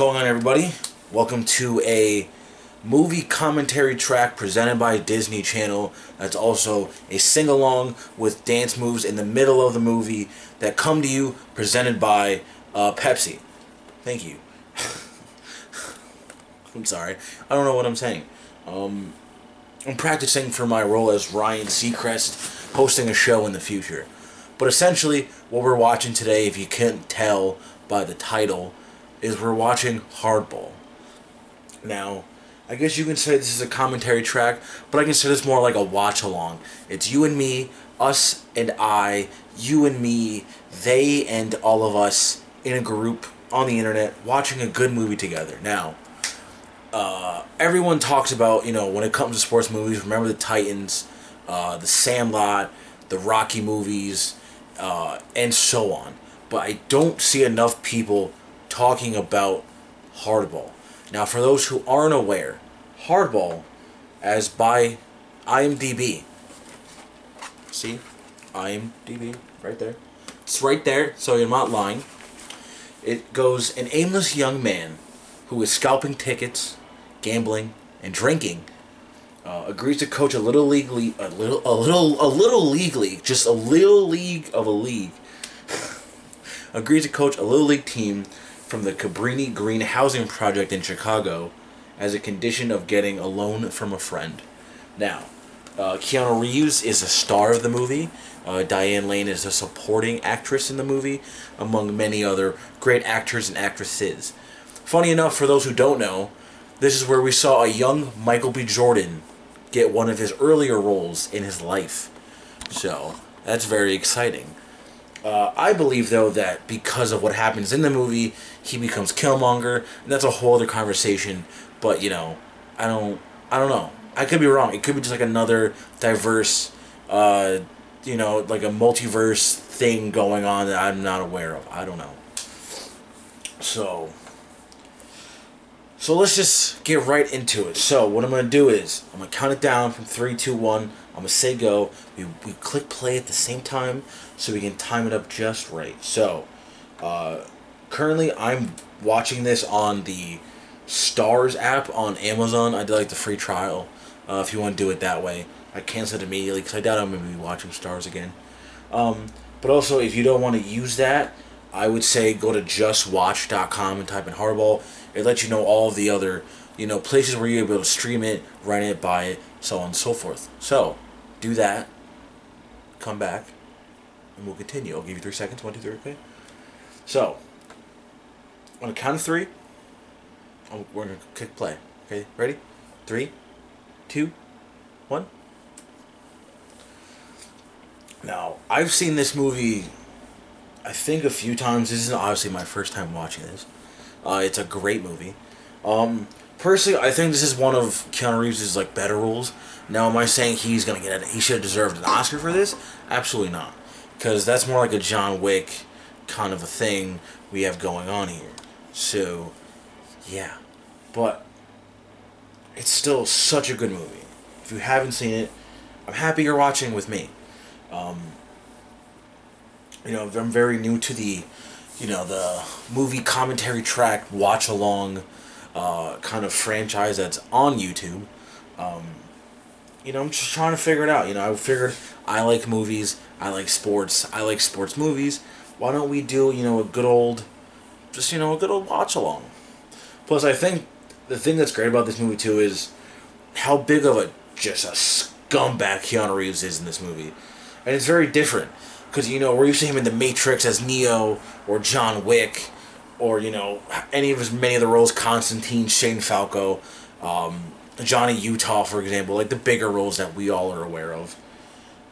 going on, everybody? Welcome to a movie commentary track presented by Disney Channel. That's also a sing along with dance moves in the middle of the movie that come to you presented by uh, Pepsi. Thank you. I'm sorry. I don't know what I'm saying. Um, I'm practicing for my role as Ryan Seacrest, hosting a show in the future. But essentially, what we're watching today, if you can't tell by the title, is we're watching Hardball. Now, I guess you can say this is a commentary track, but I consider this more like a watch along. It's you and me, us and I, you and me, they and all of us in a group on the internet watching a good movie together. Now, uh, everyone talks about, you know, when it comes to sports movies, remember the Titans, uh, the Sandlot, the Rocky movies, uh, and so on. But I don't see enough people talking about Hardball. Now, for those who aren't aware, Hardball, as by IMDb, see, IMDb right there. It's right there, so you're not lying. It goes an aimless young man who is scalping tickets, gambling, and drinking. Uh, agrees to coach a little league, le- a little, a little, a little league league, just a little league of a league. agrees to coach a little league team from the Cabrini Green Housing Project in Chicago as a condition of getting a loan from a friend. Now, uh, Keanu Reeves is a star of the movie. Uh, Diane Lane is a supporting actress in the movie, among many other great actors and actresses. Funny enough, for those who don't know, this is where we saw a young Michael B. Jordan get one of his earlier roles in his life. So, that's very exciting. Uh, I believe though that because of what happens in the movie, he becomes Killmonger, and that's a whole other conversation. But you know, I don't, I don't know. I could be wrong. It could be just like another diverse, uh, you know, like a multiverse thing going on that I'm not aware of. I don't know. So, so let's just get right into it. So what I'm gonna do is I'm gonna count it down from three, two, one. I'm gonna say go. We, we click play at the same time so we can time it up just right. So, uh, currently I'm watching this on the Starz app on Amazon. I did like the free trial. Uh, if you want to do it that way, I canceled it immediately because I doubt I'm gonna be watching Starz again. Um, but also, if you don't want to use that, I would say go to justwatch.com and type in Hardball. It lets you know all of the other, you know, places where you're able to stream it, rent it, buy it, so on and so forth. So, do that. Come back, and we'll continue. I'll give you three seconds. One, two, three. Okay. So, on a count of three, we're gonna click play. Okay, ready? Three, two, one. Now, I've seen this movie, I think, a few times. This is obviously my first time watching this. Uh, it's a great movie. Um, personally, I think this is one of Keanu Reeves' like better roles. Now, am I saying he's gonna get it? He should have deserved an Oscar for this? Absolutely not, because that's more like a John Wick kind of a thing we have going on here. So, yeah, but it's still such a good movie. If you haven't seen it, I'm happy you're watching with me. Um, you know, I'm very new to the, you know, the movie commentary track watch along uh, kind of franchise that's on YouTube. Um, you know, I'm just trying to figure it out. You know, I figured I like movies, I like sports, I like sports movies. Why don't we do, you know, a good old, just, you know, a good old watch along? Plus, I think the thing that's great about this movie, too, is how big of a, just a scumbag Keanu Reeves is in this movie. And it's very different. Because, you know, we're used to him in The Matrix as Neo, or John Wick, or, you know, any of his many of the roles, Constantine, Shane Falco, um, Johnny Utah, for example, like the bigger roles that we all are aware of.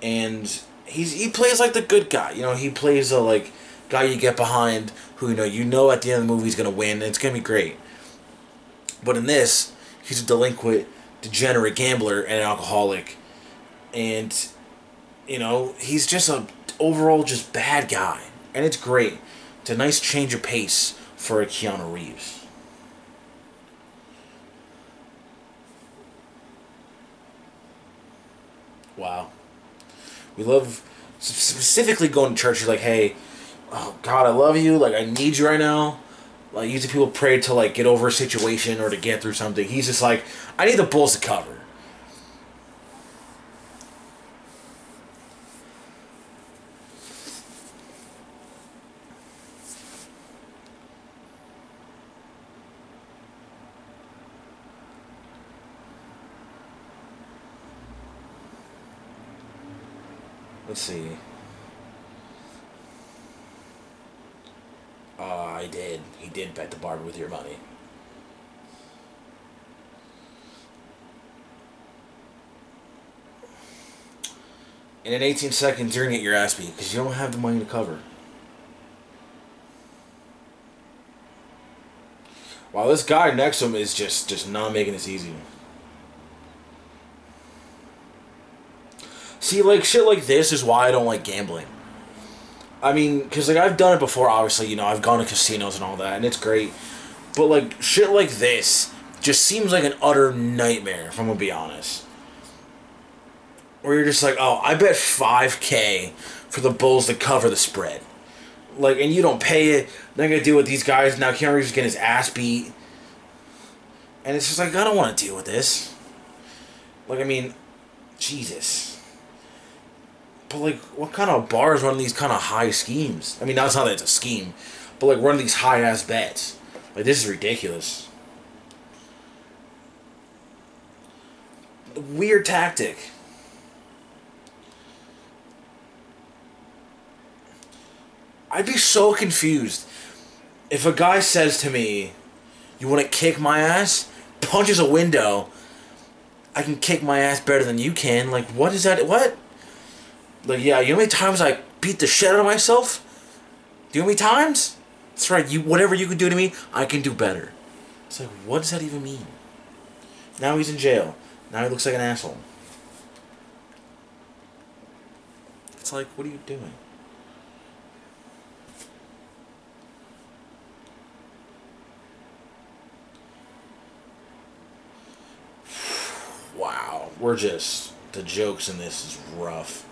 And he's he plays like the good guy. You know, he plays the like guy you get behind who you know you know at the end of the movie he's gonna win and it's gonna be great. But in this, he's a delinquent, degenerate gambler and an alcoholic, and you know he's just a overall just bad guy, and it's great. It's a nice change of pace for a Keanu Reeves. Wow. We love specifically going to church. You're like, hey, oh God, I love you. Like, I need you right now. Like usually people pray to like get over a situation or to get through something. He's just like, I need the Bulls to cover. Let's see. Uh, I did. He did bet the barber with your money. And in 18 seconds, you're get your ass beat because you don't have the money to cover. While this guy next to him is just, just not making this easy. See, like, shit like this is why I don't like gambling. I mean, because, like, I've done it before, obviously, you know, I've gone to casinos and all that, and it's great. But, like, shit like this just seems like an utter nightmare, if I'm gonna be honest. Where you're just like, oh, I bet 5K for the Bulls to cover the spread. Like, and you don't pay it. Then I gotta deal with these guys. Now Keanu Reeves is getting his ass beat. And it's just like, I don't want to deal with this. Like, I mean, Jesus. But, like, what kind of bars run these kind of high schemes? I mean, that's not that it's a scheme, but, like, run these high ass bets. Like, this is ridiculous. Weird tactic. I'd be so confused if a guy says to me, "You want to kick my ass?" punches a window. I can kick my ass better than you can. Like, what is that? What? Like, yeah, you know how many times I beat the shit out of myself? Do you know how many times? That's right. You whatever you can do to me, I can do better. It's like, what does that even mean? Now he's in jail. Now he looks like an asshole. It's like, what are you doing? Wow, we're just the jokes in this is rough.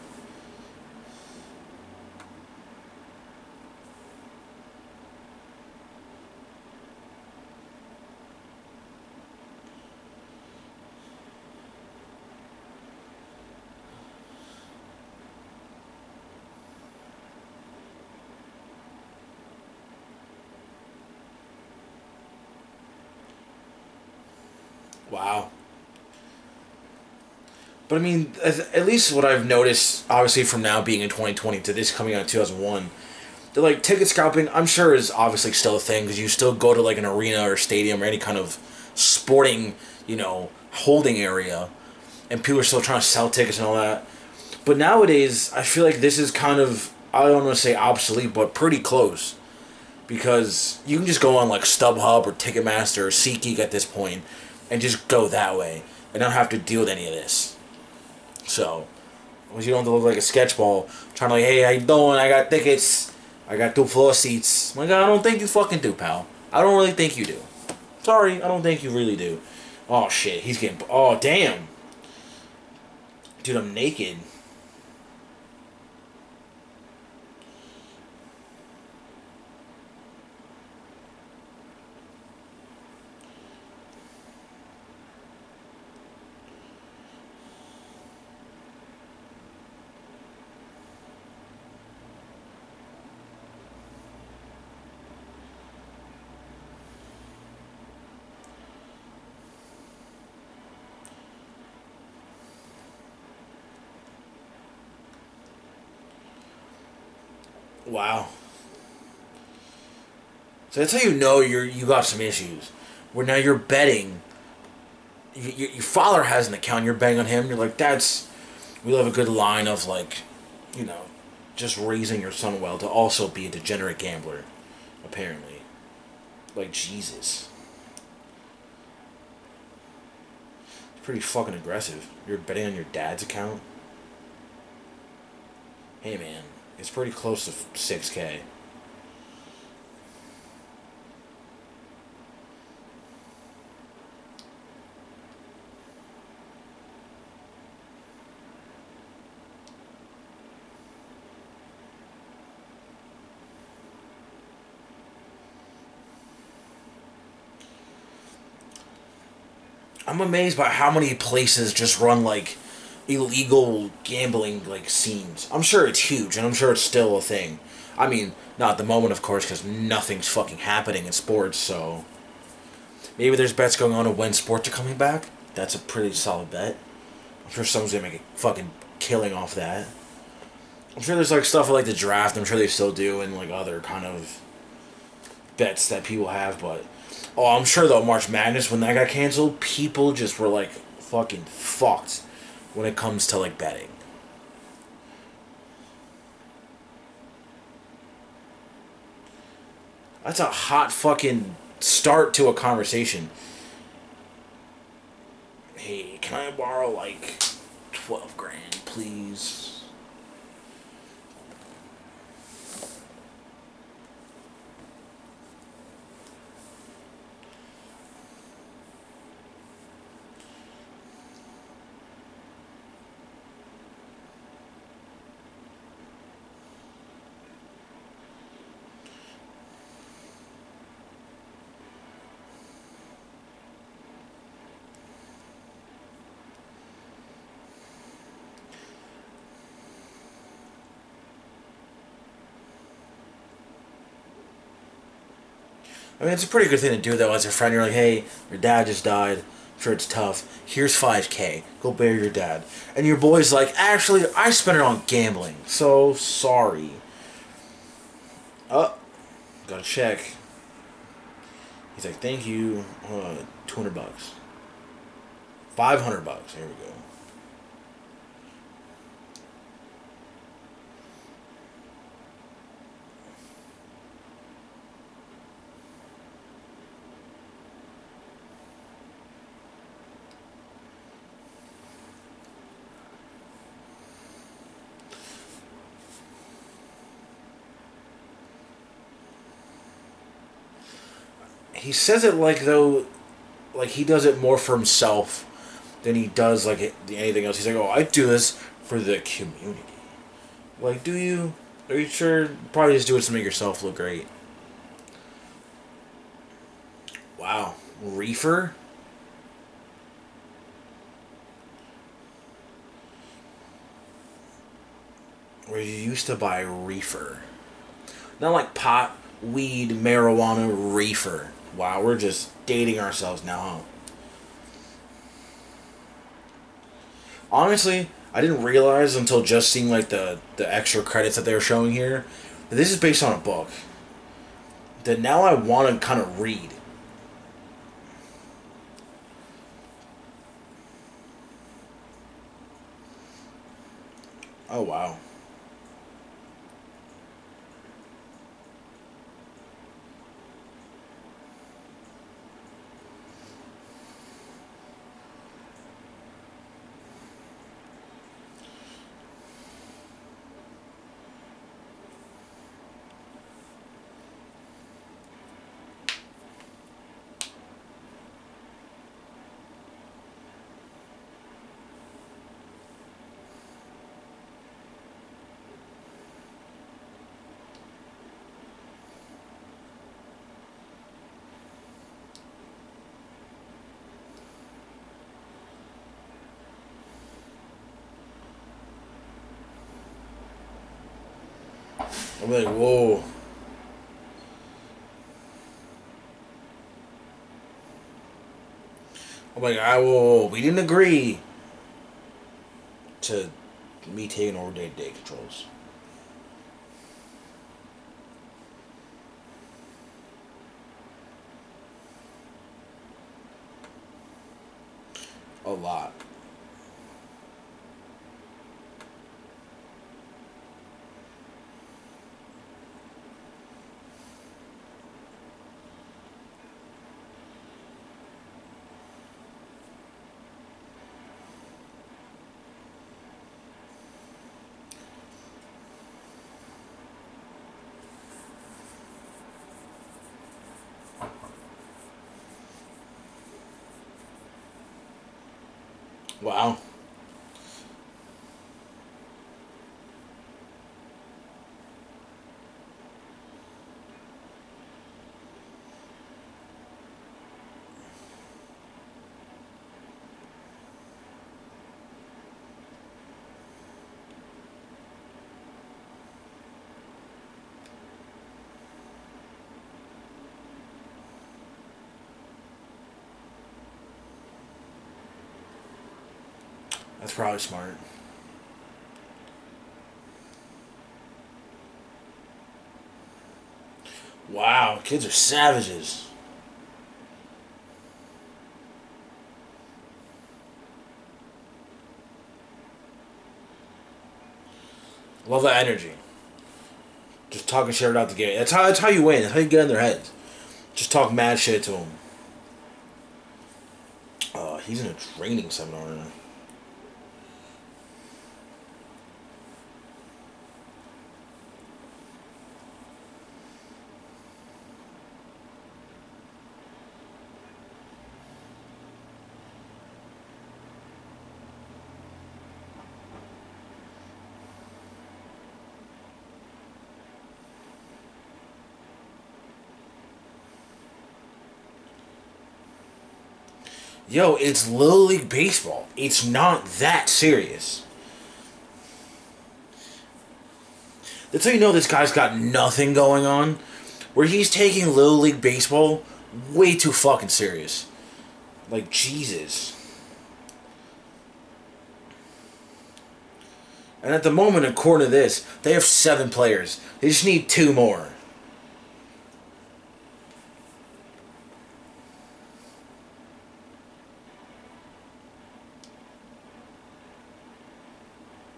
Wow. But I mean, at least what I've noticed, obviously from now being in 2020 to this coming out in 2001, the like ticket scalping, I'm sure is obviously still a thing because you still go to like an arena or stadium or any kind of sporting, you know, holding area, and people are still trying to sell tickets and all that. But nowadays, I feel like this is kind of I don't want to say obsolete, but pretty close, because you can just go on like StubHub or Ticketmaster or SeatGeek at this point, and just go that way and not have to deal with any of this. So, you don't look like a sketchball trying to like, hey, how you doing? I got tickets. I got two floor seats. I'm like, I don't think you fucking do, pal. I don't really think you do. Sorry, I don't think you really do. Oh shit, he's getting. Oh damn. Dude, I'm naked. Wow. So that's how you know you're you got some issues. Where now you're betting. You, you, your father has an account. You're betting on him. You're like, that's. We have a good line of like, you know, just raising your son well to also be a degenerate gambler, apparently. Like Jesus. It's pretty fucking aggressive. You're betting on your dad's account. Hey man. It's pretty close to 6K. I'm amazed by how many places just run like illegal gambling like scenes. I'm sure it's huge, and I'm sure it's still a thing. I mean, not at the moment, of course, because nothing's fucking happening in sports. So maybe there's bets going on of when sports are coming back. That's a pretty solid bet. I'm sure someone's gonna make a fucking killing off that. I'm sure there's like stuff like the draft. I'm sure they still do, and like other kind of bets that people have. But oh, I'm sure though March Madness when that got canceled, people just were like fucking fucked when it comes to like betting. That's a hot fucking start to a conversation. Hey, can I borrow like 12 grand, please? I mean, it's a pretty good thing to do, though, as a friend. You're like, hey, your dad just died. I'm sure it's tough. Here's 5K. Go bury your dad. And your boy's like, actually, I spent it on gambling. So sorry. Oh, gotta check. He's like, thank you. Uh, 200 bucks. 500 bucks. Here we go. He says it like though, like he does it more for himself than he does like anything else. He's like, oh, I do this for the community. Like, do you? Are you sure? Probably just do it to make yourself look great. Wow, reefer. Where you used to buy reefer. Not like pot, weed, marijuana, reefer. Wow, we're just dating ourselves now, huh? Honestly, I didn't realize until just seeing like the the extra credits that they were showing here that this is based on a book. That now I want to kind of read. Oh wow. I'm like, whoa. I'm like, I will. We didn't agree to me taking over day to day controls. A lot. Wow. That's probably smart. Wow, kids are savages. Love that energy. Just talking shit about the game. That's how that's how you win. That's how you get in their heads. Just talk mad shit to them. Uh, he's in a training seminar now. Yo, it's Little League Baseball. It's not that serious. That's how you know this guy's got nothing going on. Where he's taking Little League Baseball way too fucking serious. Like, Jesus. And at the moment, according to this, they have seven players. They just need two more.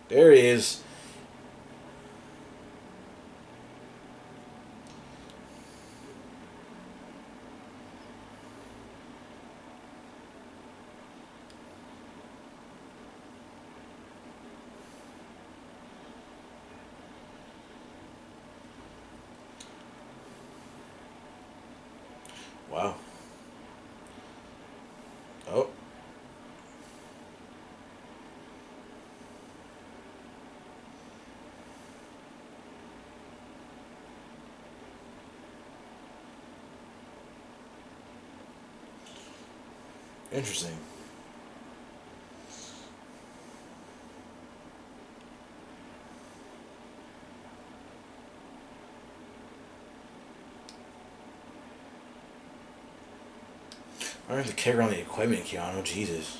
There he is. Wow. Oh. Interesting. I don't have to carry around the equipment, Keanu. Jesus.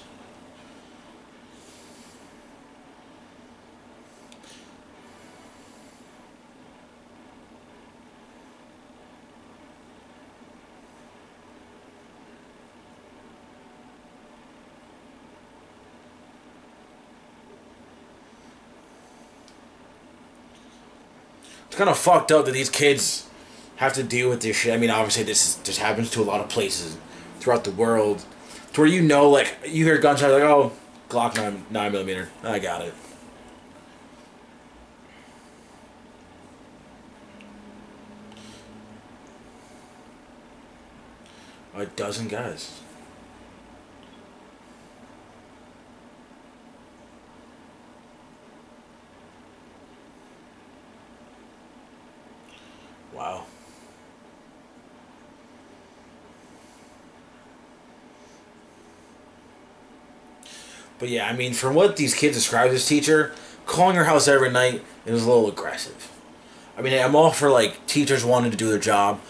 Kind of fucked up that these kids have to deal with this shit. I mean, obviously, this is, this happens to a lot of places throughout the world, to where you know, like you hear gunshots, like oh, Glock nine nine millimeter, I got it. A dozen guys. Wow. But yeah, I mean, from what these kids describe this teacher, calling her house every night is a little aggressive. I mean, I'm all for like teachers wanting to do their job.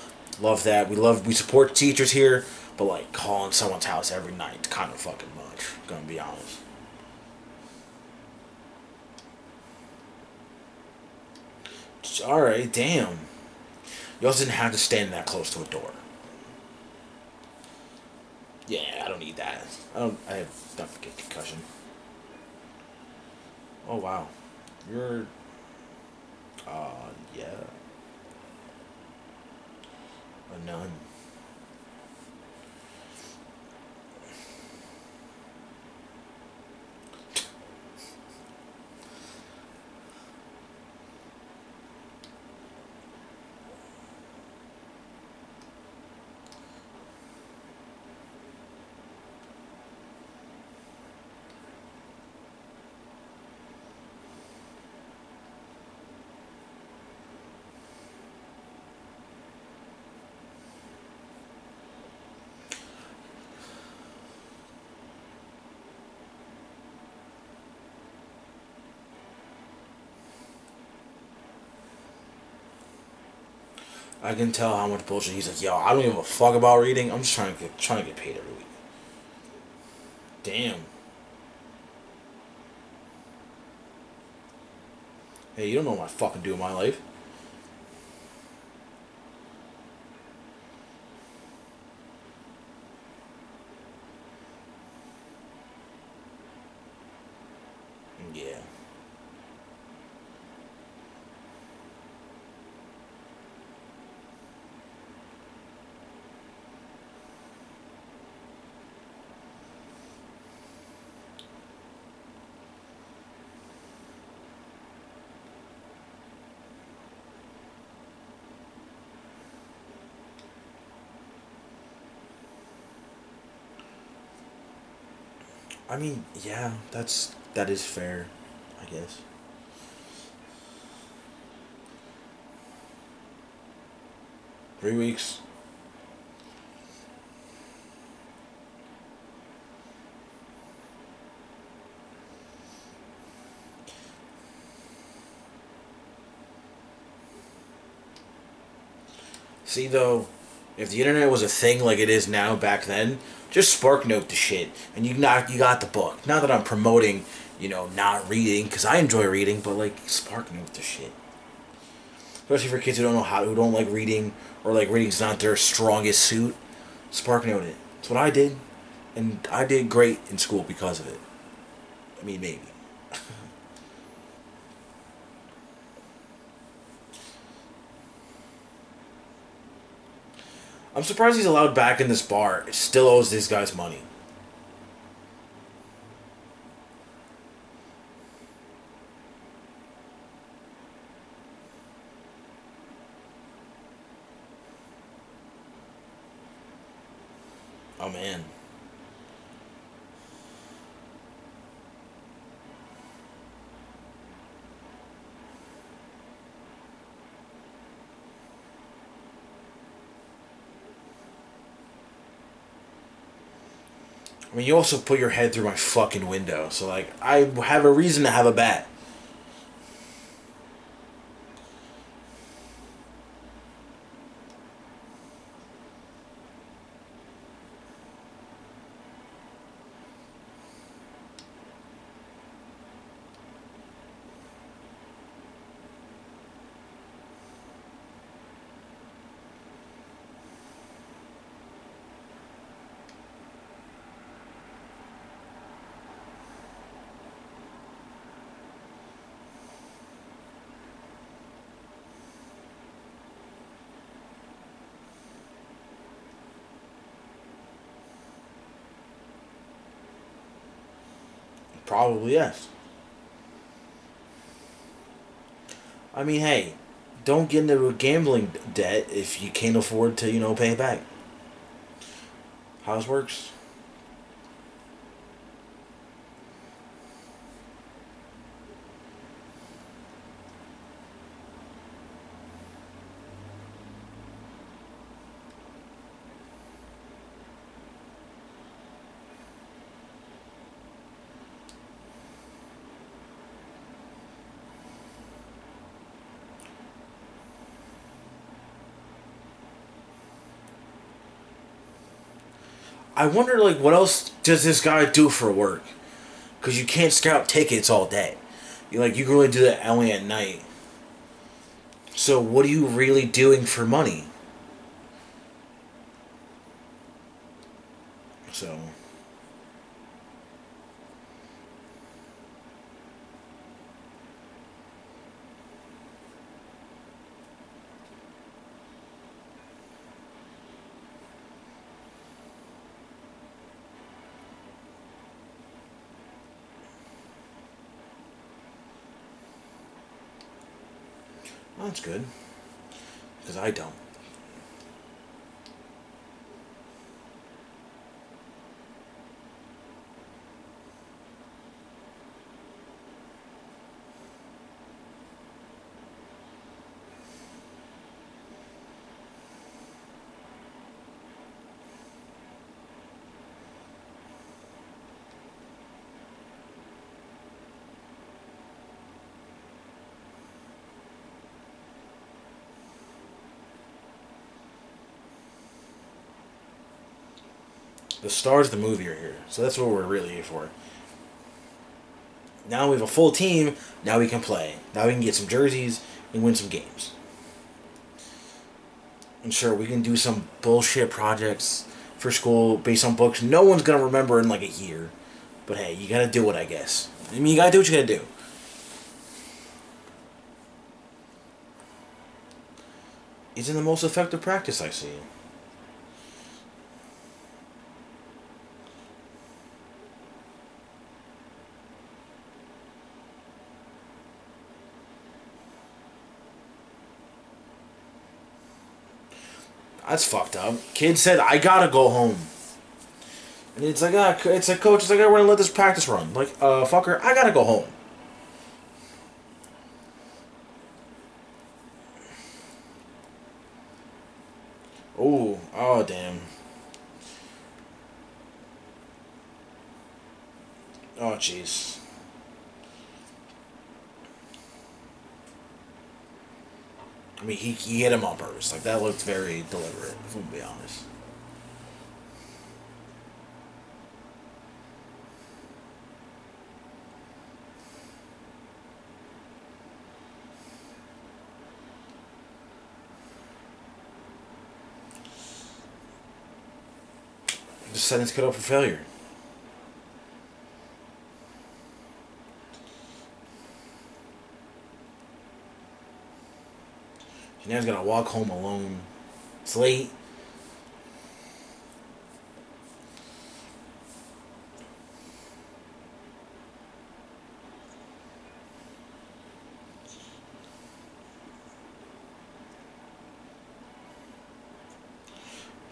Love that. We love we support teachers here, but like calling someone's house every night, kind of fucking much. Gonna be honest. All right, damn. You also didn't have to stand that close to a door. Yeah, I don't need that. I don't. I have not get concussion. Oh wow, you're. Uh yeah. A nun. I can tell how much bullshit he's like. Yo, I don't give a fuck about reading. I'm just trying to get trying to get paid every week. Damn. Hey, you don't know what I fucking do in my life. I mean, yeah, that's that is fair, I guess. Three weeks. See though, if the internet was a thing like it is now back then, just spark note the shit, and you not you got the book. Not that I'm promoting, you know, not reading because I enjoy reading, but like spark note the shit. Especially for kids who don't know how, who don't like reading, or like reading's not their strongest suit. Spark note it. That's what I did, and I did great in school because of it. I mean, maybe. I'm surprised he's allowed back in this bar. Still owes these guys money. Oh man. I mean, you also put your head through my fucking window, so like, I have a reason to have a bat. Probably yes. I mean, hey, don't get into gambling debt if you can't afford to, you know, pay it back. How this works? I wonder, like, what else does this guy do for work? Because you can't scout tickets all day. You like you can only do that only at night. So what are you really doing for money? So. That's good. Because I don't. Stars of the movie are here. So that's what we're really here for. Now we have a full team. Now we can play. Now we can get some jerseys and win some games. And sure, we can do some bullshit projects for school based on books no one's gonna remember in like a year. But hey, you gotta do it, I guess. I mean, you gotta do what you gotta do. It's in the most effective practice I see. That's fucked up. Kid said, "I gotta go home." And it's like, ah, it's like, coach, it's like, I want to let this practice run. Like, uh, fucker, I gotta go home. Oh, oh, damn. Oh, jeez. I mean, he, he hit him on purpose. Like, that looked very deliberate, if I'm be honest. Setting his kid up for failure. Now he's gotta walk home alone. It's late.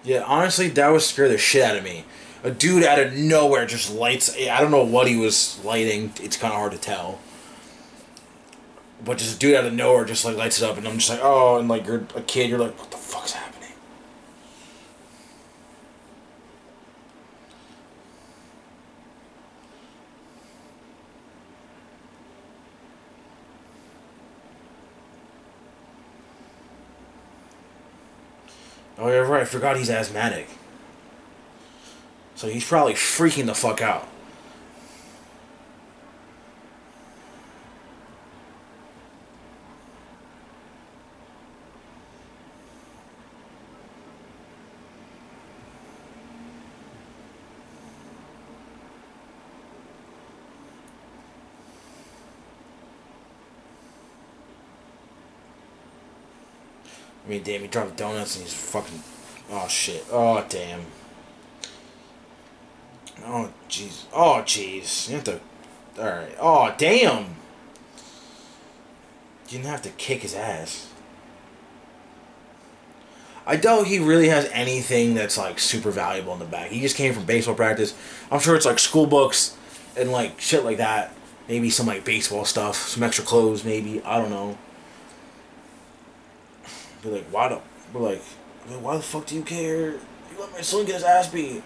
Yeah, honestly, that would scare the shit out of me. A dude out of nowhere just lights. I don't know what he was lighting. It's kind of hard to tell. But just a dude out of nowhere just like lights it up, and I'm just like, oh, and like you're a kid, you're like, what the fuck's happening? Oh yeah, right. I forgot he's asthmatic. So he's probably freaking the fuck out. Mean, damn, he dropped donuts and he's fucking. Oh shit. Oh damn. Oh jeez. Oh jeez. You have to. All right. Oh damn. You didn't have to kick his ass. I doubt he really has anything that's like super valuable in the bag. He just came from baseball practice. I'm sure it's like school books and like shit like that. Maybe some like baseball stuff, some extra clothes, maybe. I don't know. Like, why don't? We're like, why the fuck do you care? You let my son get his ass beat.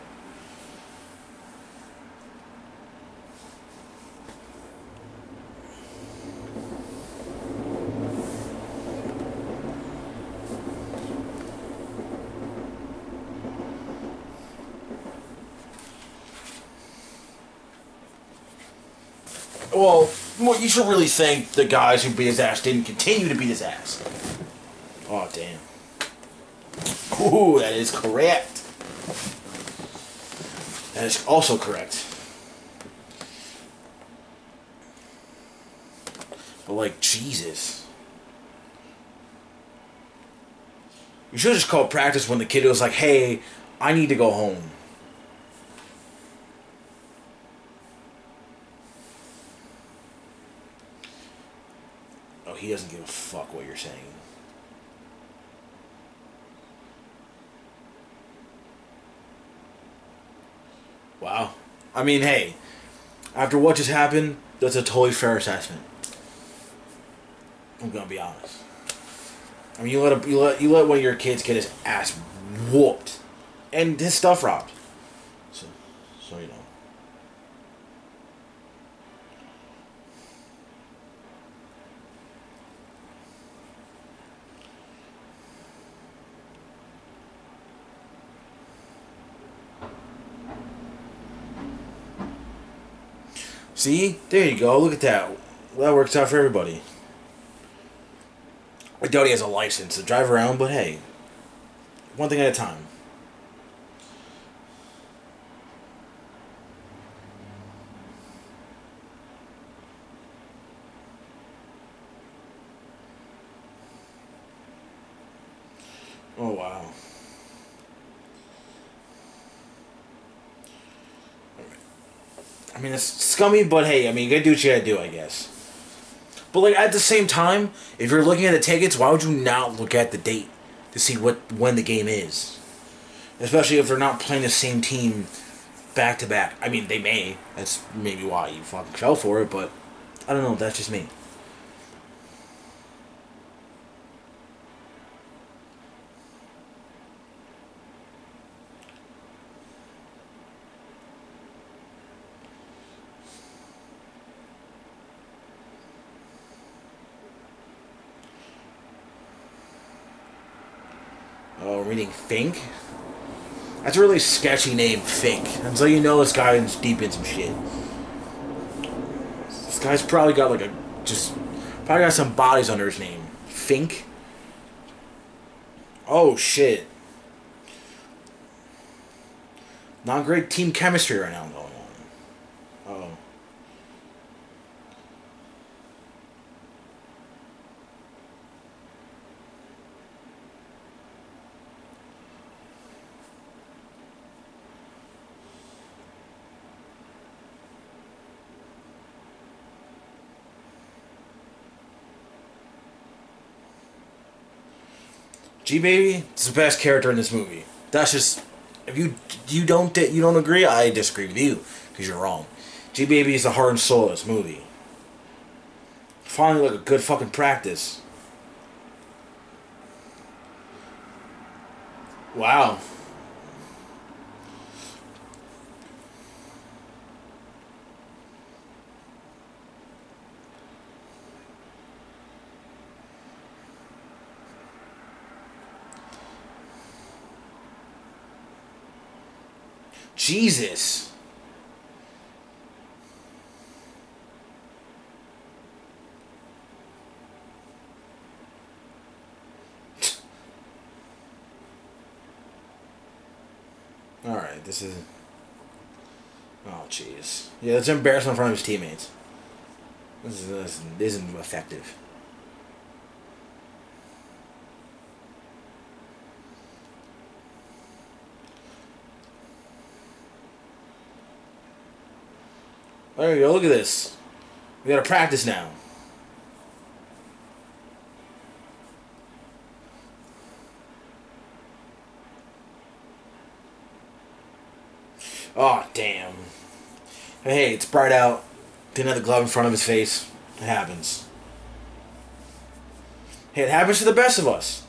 Well, you should really think the guys who beat his ass didn't continue to beat his ass. Oh, damn. Ooh, that is correct. That is also correct. But, like, Jesus. You should just call practice when the kid was like, hey, I need to go home. Oh, he doesn't give a fuck what you're saying. Wow. I mean, hey, after what just happened, that's a totally fair assessment. I'm gonna be honest. I mean, you let a, you let you let one of your kids get his ass whooped, and his stuff robbed. So, so you know. See? There you go. Look at that. Well, that works out for everybody. I doubt he has a license to drive around, but hey, one thing at a time. Oh, wow. I mean, it's scummy, but hey, I mean, you gotta do what you gotta do, I guess. But like at the same time, if you're looking at the tickets, why would you not look at the date to see what when the game is? Especially if they're not playing the same team back to back. I mean, they may. That's maybe why you fucking fell for it, but I don't know. That's just me. Oh, reading Fink? That's a really sketchy name, Fink. Until you know this guy is deep in some shit. This guy's probably got like a just probably got some bodies under his name. Fink? Oh shit. Not great team chemistry right now going on. Oh. G Baby is the best character in this movie. That's just if you you don't you don't agree, I disagree with you because you're wrong. G Baby is the heart and soul of this movie. Finally, like a good fucking practice. Wow. Jesus. All right, this is. Oh, jeez. Yeah, that's embarrassing in front of his teammates. This, is, this isn't effective. There you go. Look at this. We got to practice now. Oh, damn. Hey, it's bright out. Didn't have the glove in front of his face. It happens. Hey, it happens to the best of us.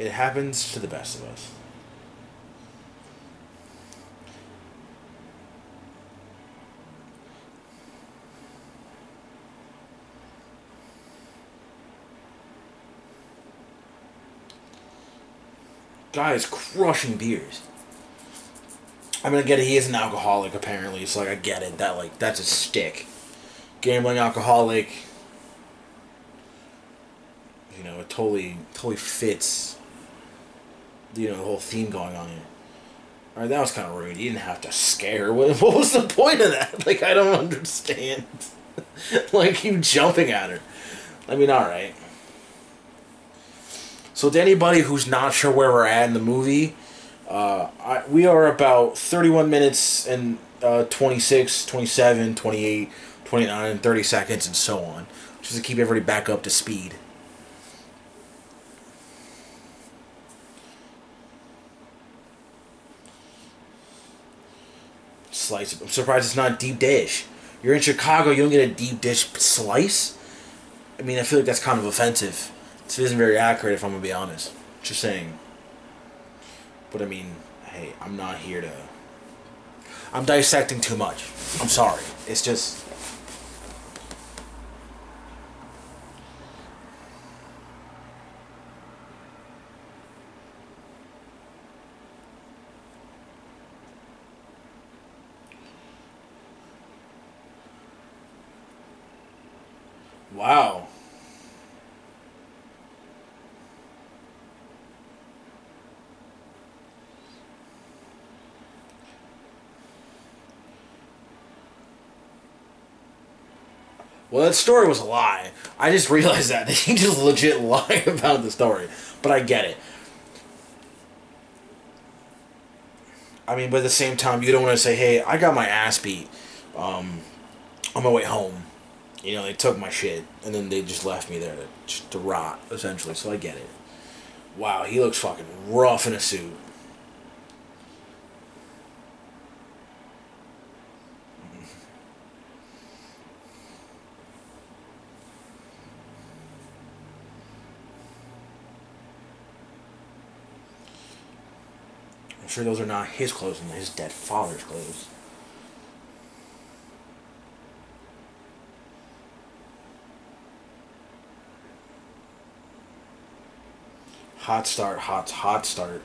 It happens to the best of us. Guy is crushing beers. I mean, I get it. He is an alcoholic, apparently. So, like, I get it. That, like, that's a stick. Gambling alcoholic. You know, it totally, totally fits. You know, the whole theme going on here. All right, that was kind of rude. You didn't have to scare. What, what was the point of that? Like, I don't understand. like, you jumping at her. I mean, all right. So to anybody who's not sure where we're at in the movie, uh, I, we are about 31 minutes and uh, 26, 27, 28, 29, 30 seconds, and so on. Just to keep everybody back up to speed. Slice. I'm surprised it's not deep dish. You're in Chicago, you don't get a deep dish slice? I mean, I feel like that's kind of offensive this it isn't very accurate if I'm gonna be honest. Just saying. But I mean, hey, I'm not here to. I'm dissecting too much. I'm sorry. It's just. Wow. Well, that story was a lie. I just realized that. He just legit lied about the story. But I get it. I mean, but at the same time, you don't want to say, hey, I got my ass beat um, on my way home. You know, they took my shit, and then they just left me there to, to rot, essentially. So I get it. Wow, he looks fucking rough in a suit. I'm sure those are not his clothes and his dead father's clothes. Hot start, hot, hot start.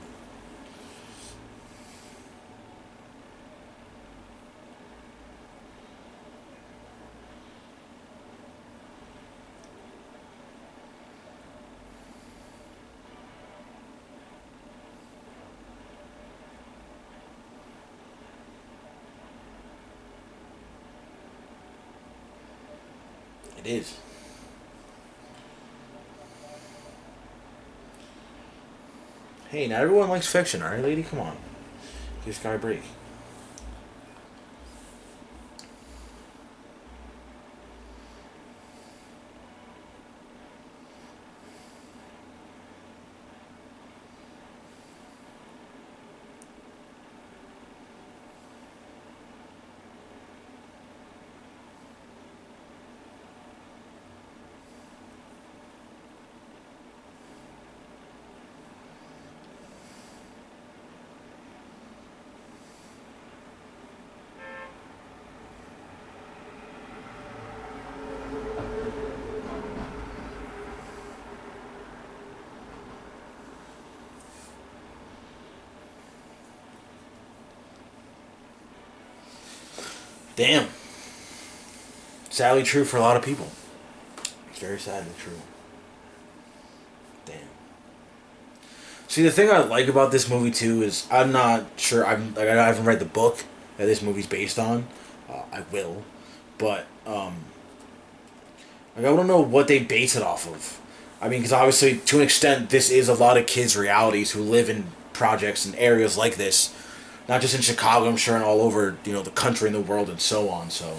It is. Hey, not everyone likes fiction, alright, lady? Come on. Give this guy a break. Damn. Sadly true for a lot of people. It's very sadly true. Damn. See, the thing I like about this movie too is I'm not sure. I'm like I haven't read the book that this movie's based on. Uh, I will, but um, like I don't know what they base it off of. I mean, because obviously, to an extent, this is a lot of kids' realities who live in projects and areas like this not just in Chicago, I'm sure, and all over you know the country and the world and so on. So.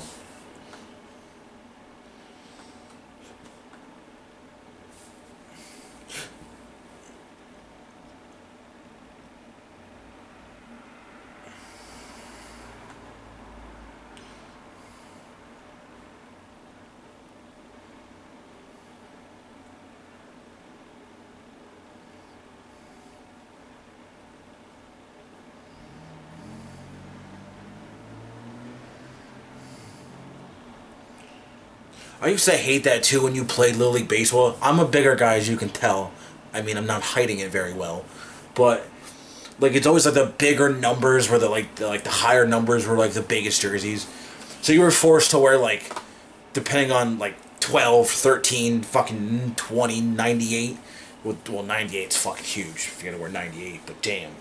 I used to hate that too when you played Little League Baseball. I'm a bigger guy, as you can tell. I mean, I'm not hiding it very well, but like it's always like the bigger numbers were the like the, like the higher numbers were like the biggest jerseys. So you were forced to wear like depending on like 12, 13, fucking 20, 98. Well, 98 is fucking huge if you gotta wear 98, but damn.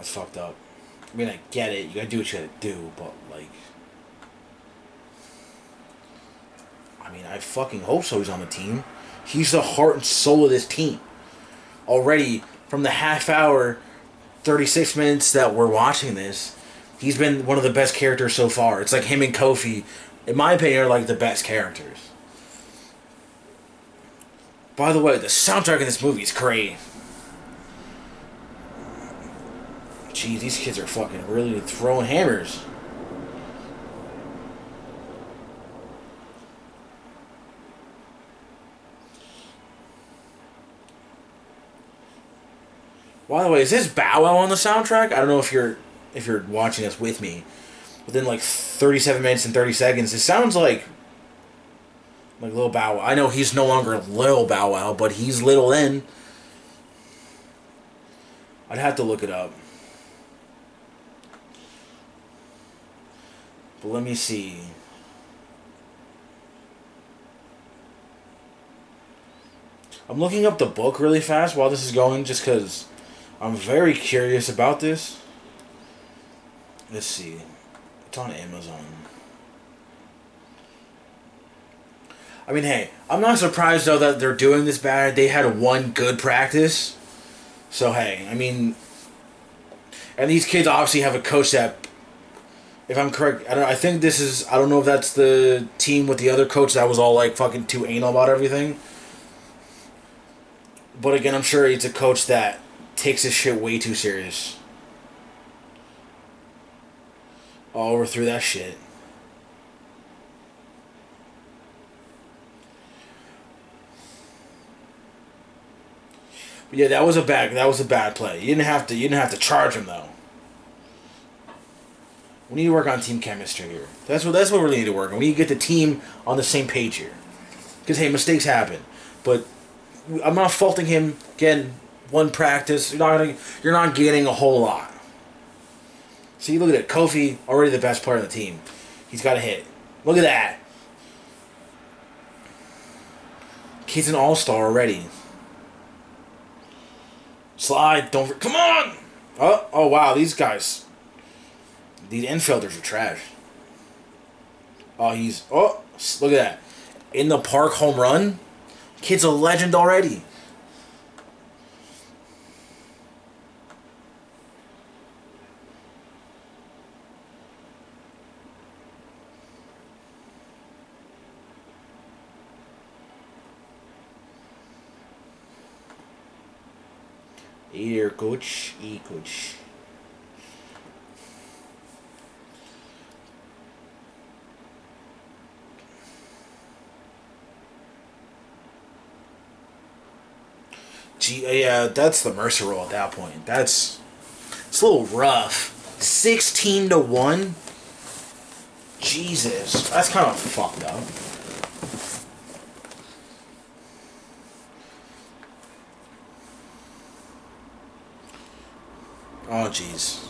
That's fucked up. I mean, I get it. You gotta do what you gotta do, but like, I mean, I fucking hope so. He's on the team. He's the heart and soul of this team. Already from the half hour, thirty six minutes that we're watching this, he's been one of the best characters so far. It's like him and Kofi, in my opinion, are like the best characters. By the way, the soundtrack in this movie is great. Jeez, these kids are fucking really throwing hammers. By the way, is this Bow Wow on the soundtrack? I don't know if you're if you're watching this with me. Within like 37 minutes and 30 seconds, it sounds like like Lil Bow Wow. I know he's no longer Lil Bow Wow, but he's Little N. I'd have to look it up. But let me see. I'm looking up the book really fast while this is going just because I'm very curious about this. Let's see. It's on Amazon. I mean, hey, I'm not surprised though that they're doing this bad. They had one good practice. So, hey, I mean, and these kids obviously have a coach that, if I'm correct, I don't. I think this is. I don't know if that's the team with the other coach that was all like fucking too anal about everything. But again, I'm sure it's a coach that takes his shit way too serious. Oh, we're through that shit. But yeah, that was a bad that was a bad play. You didn't have to you didn't have to charge him though. We need to work on team chemistry here. That's what that's what we really need to work on. We need to get the team on the same page here. Because hey, mistakes happen, but I'm not faulting him. Again, one practice. You're not gonna, you're not getting a whole lot. See, look at it. Kofi already the best player on the team. He's got a hit. Look at that. Kid's an all star already. Slide. Don't. Come on. Oh, oh wow. These guys. These infielders are trash. Oh, he's. Oh, look at that. In the park home run. Kid's a legend already. Here, coach. E coach. Gee, uh, yeah, that's the mercy rule at that point. That's it's a little rough. Sixteen to one. Jesus, that's kind of fucked up. Oh, jeez.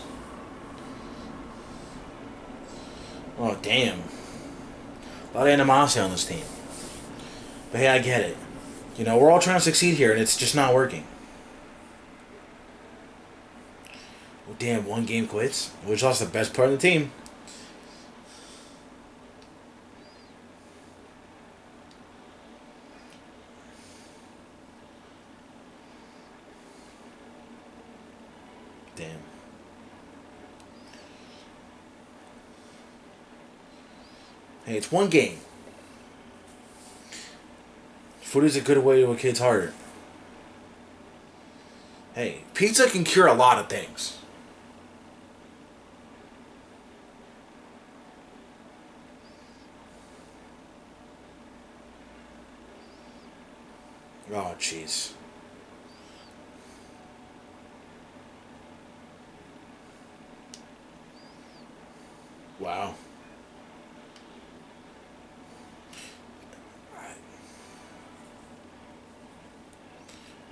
Oh, damn. A lot of animosity on this team. But hey, I get it. You know, we're all trying to succeed here, and it's just not working. Oh, damn, one game quits. We just lost the best part of the team. Damn. Hey, it's one game. Food is a good way to a kid's heart. Hey, pizza can cure a lot of things. Oh, jeez. Wow.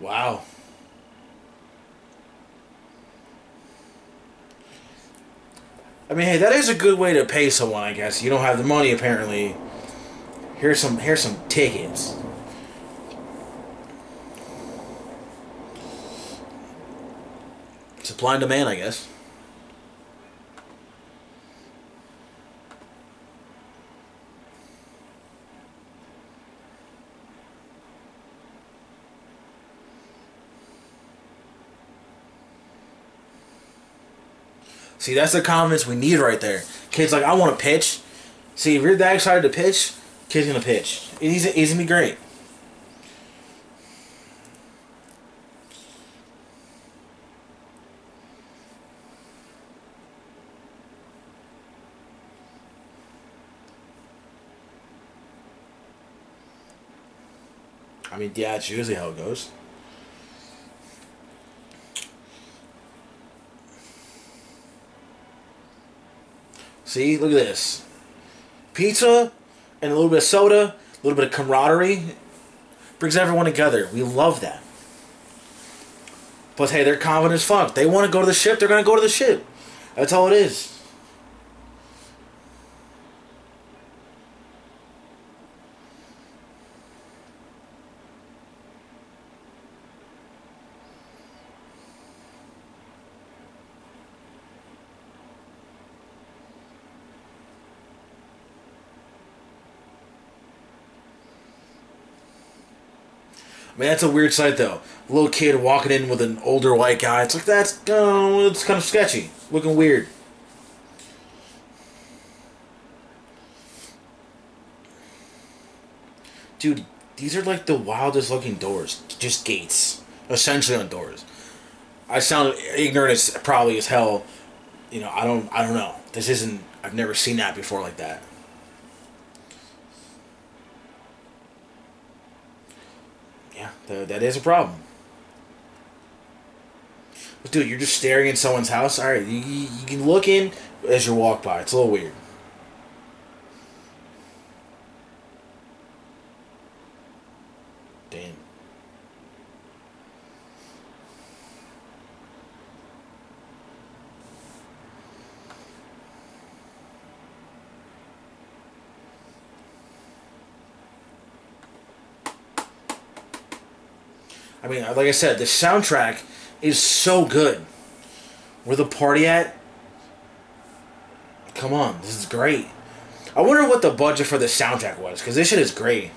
Wow. I mean, hey, that is a good way to pay someone, I guess. You don't have the money apparently. Here's some here's some tickets. Supply and demand, I guess. See, that's the confidence we need right there. Kid's like, I want to pitch. See, if you're that excited to pitch, kid's gonna pitch. He's, he's gonna be great. I mean, yeah, it's usually how it goes. See, look at this. Pizza and a little bit of soda, a little bit of camaraderie brings everyone together. We love that. But hey, they're confident as fuck. They want to go to the ship, they're going to go to the ship. That's all it is. I mean, that's a weird sight, though. A little kid walking in with an older white guy. It's like that's uh, it's kind of sketchy, looking weird. Dude, these are like the wildest looking doors. Just gates, essentially on doors. I sound ignorant as probably as hell. You know, I don't, I don't know. This isn't. I've never seen that before like that. Yeah, th- that is a problem. But dude, you're just staring in someone's house. All right, you, you you can look in as you walk by. It's a little weird. Damn. I mean, like I said, the soundtrack is so good. Where the party at? Come on, this is great. I wonder what the budget for the soundtrack was, because this shit is great.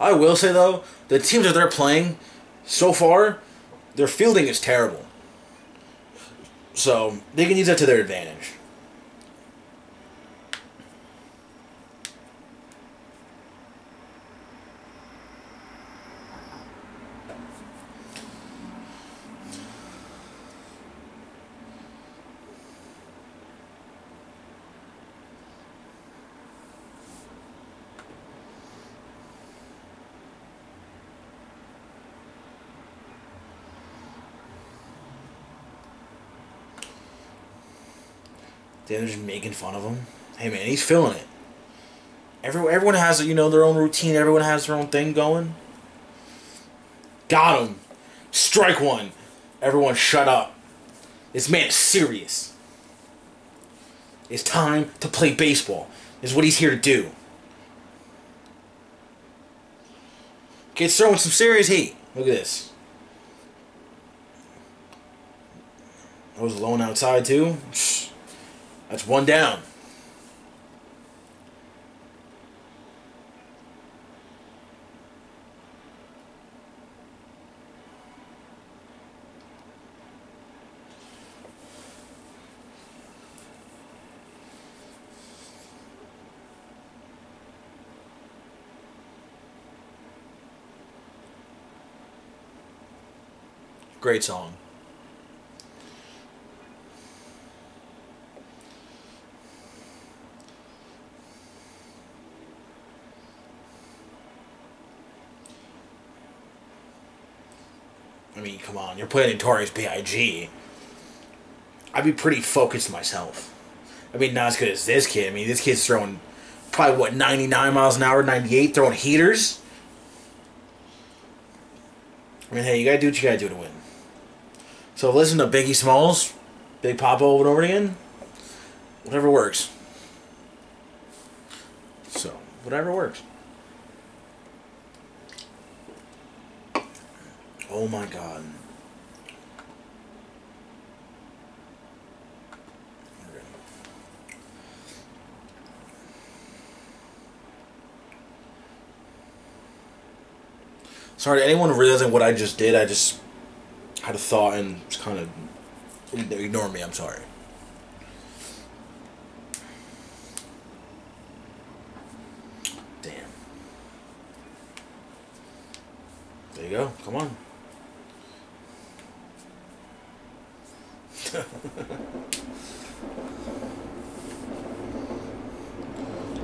I will say though, the teams that they're playing so far, their fielding is terrible. So they can use that to their advantage. They're just making fun of him. Hey man, he's feeling it. Everyone, everyone has you know their own routine. Everyone has their own thing going. Got him. Strike one. Everyone, shut up. This man is serious. It's time to play baseball. Is what he's here to do. Gets throwing some serious heat. Look at this. I was alone outside too. That's one down. Great song. Come on, you're playing Notorious B.I.G. I'd be pretty focused myself. I mean, not as good as this kid. I mean, this kid's throwing probably, what, 99 miles an hour, 98, throwing heaters? I mean, hey, you gotta do what you gotta do to win. So listen to Biggie Smalls, Big Poppa over and over again. Whatever works. So, whatever works. Oh my god. Sorry anyone realizing what I just did. I just had a thought and just kind of ignore me. I'm sorry. Damn. There you go. Come on.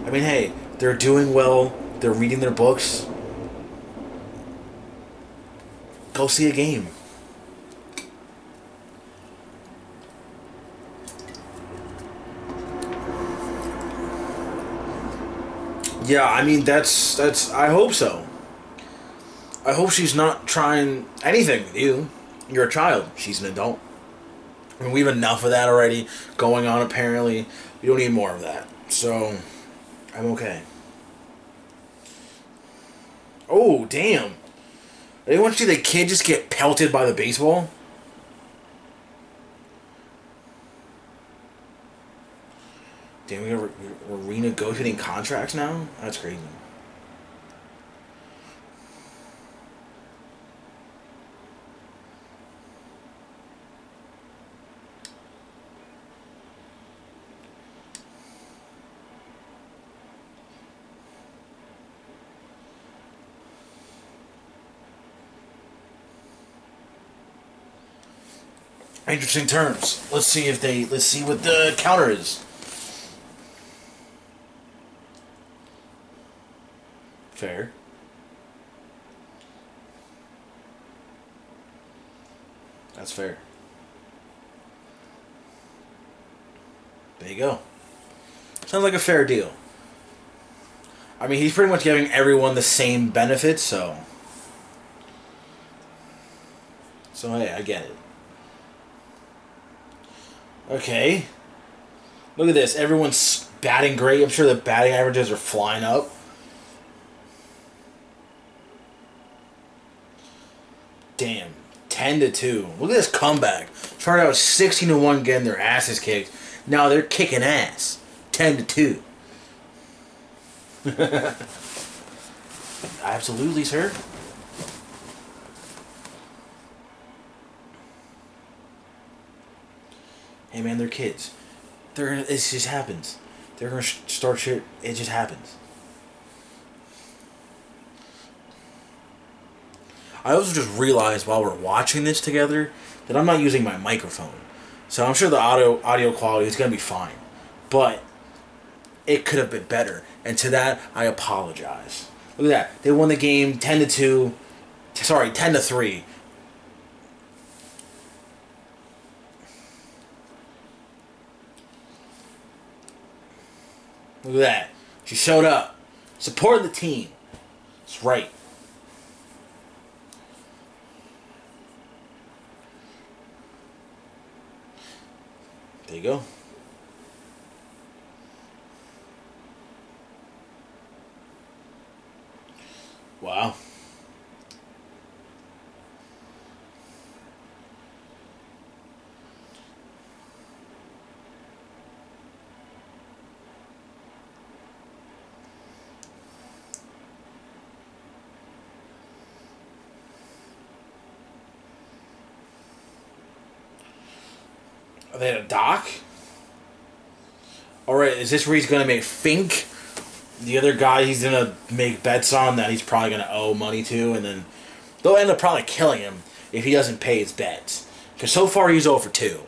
I mean, hey, they're doing well. They're reading their books. Go see a game. Yeah, I mean that's that's I hope so. I hope she's not trying anything with you. You're a child. She's an adult. I mean, we have enough of that already going on. Apparently, we don't need more of that. So, I'm okay. Oh damn! Anyone see the kid just get pelted by the baseball? Damn, we're, we're renegotiating contracts now? That's crazy. Interesting terms. Let's see if they. Let's see what the counter is. Fair. That's fair. There you go. Sounds like a fair deal. I mean, he's pretty much giving everyone the same benefits, so. So, hey, I get it. Okay. Look at this. Everyone's batting great. I'm sure the batting averages are flying up. Damn. 10 to 2. Look at this comeback. Started out 16 to 1 getting their asses kicked. Now they're kicking ass. 10 to 2. Absolutely, sir. Hey man, they're kids. They're. It just happens. They're gonna start shit. It just happens. I also just realized while we're watching this together that I'm not using my microphone, so I'm sure the audio audio quality is gonna be fine, but it could have been better. And to that, I apologize. Look at that. They won the game ten to two. Sorry, ten to three. Look at that. She showed up. Support the team. It's right. There you go. Wow. Are they a dock? Alright, is this where he's gonna make Fink the other guy he's gonna make bets on that he's probably gonna owe money to and then they'll end up probably killing him if he doesn't pay his bets. Because so far he's over 2.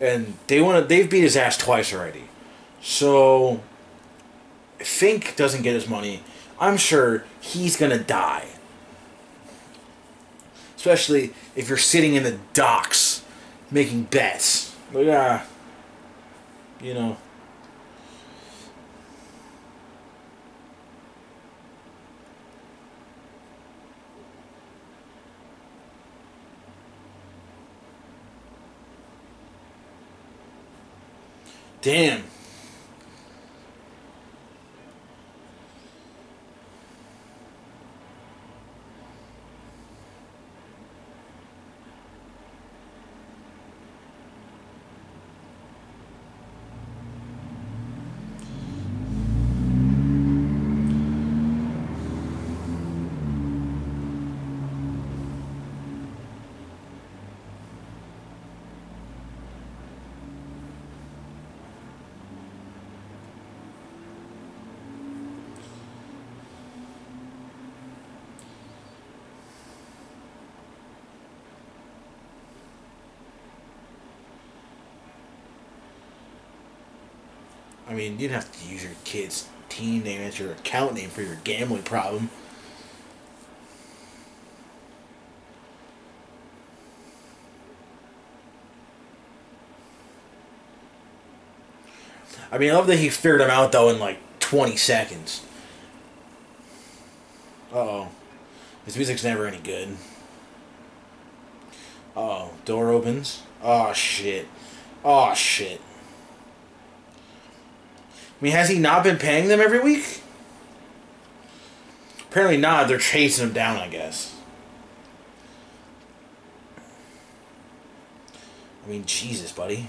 And they wanna they've beat his ass twice already. So Fink doesn't get his money, I'm sure he's gonna die. Especially if you're sitting in the docks making bets. But yeah, you know. Damn. I mean, you'd have to use your kid's team name as your account name for your gambling problem. I mean, I love that he figured him out though in like 20 seconds. Uh oh. His music's never any good. Uh oh. Door opens. Oh shit. Oh shit. I mean, has he not been paying them every week? Apparently not. They're chasing him down, I guess. I mean, Jesus, buddy.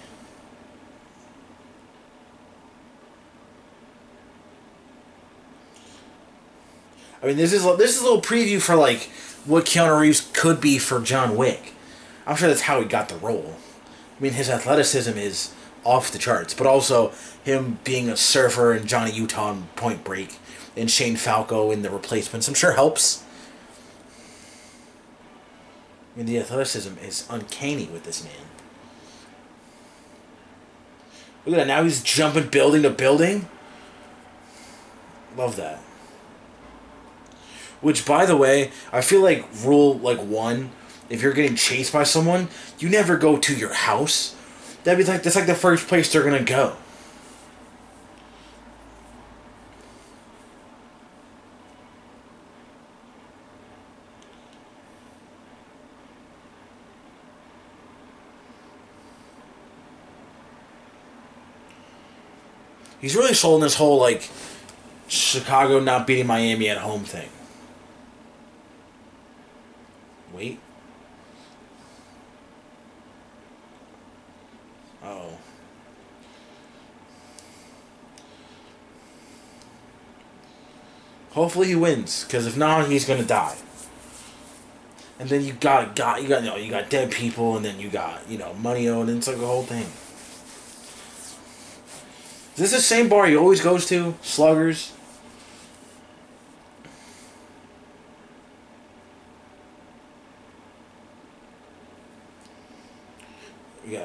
I mean, this is this is a little preview for like what Keanu Reeves could be for John Wick. I'm sure that's how he got the role. I mean, his athleticism is off the charts, but also him being a surfer and Johnny Utah in Point Break and Shane Falco in The Replacements, I'm sure helps. I mean, the athleticism is uncanny with this man. Look at that, now he's jumping building to building. Love that. Which, by the way, I feel like rule like one, if you're getting chased by someone, you never go to your house. That'd be like that's like the first place they're gonna go. He's really sold this whole like Chicago not beating Miami at home thing. Wait. Oh. Hopefully he wins, because if not, he's gonna die. And then you got got you got you know you got dead people, and then you got you know money owed, and it's like a whole thing. Is this the same bar he always goes to? Sluggers.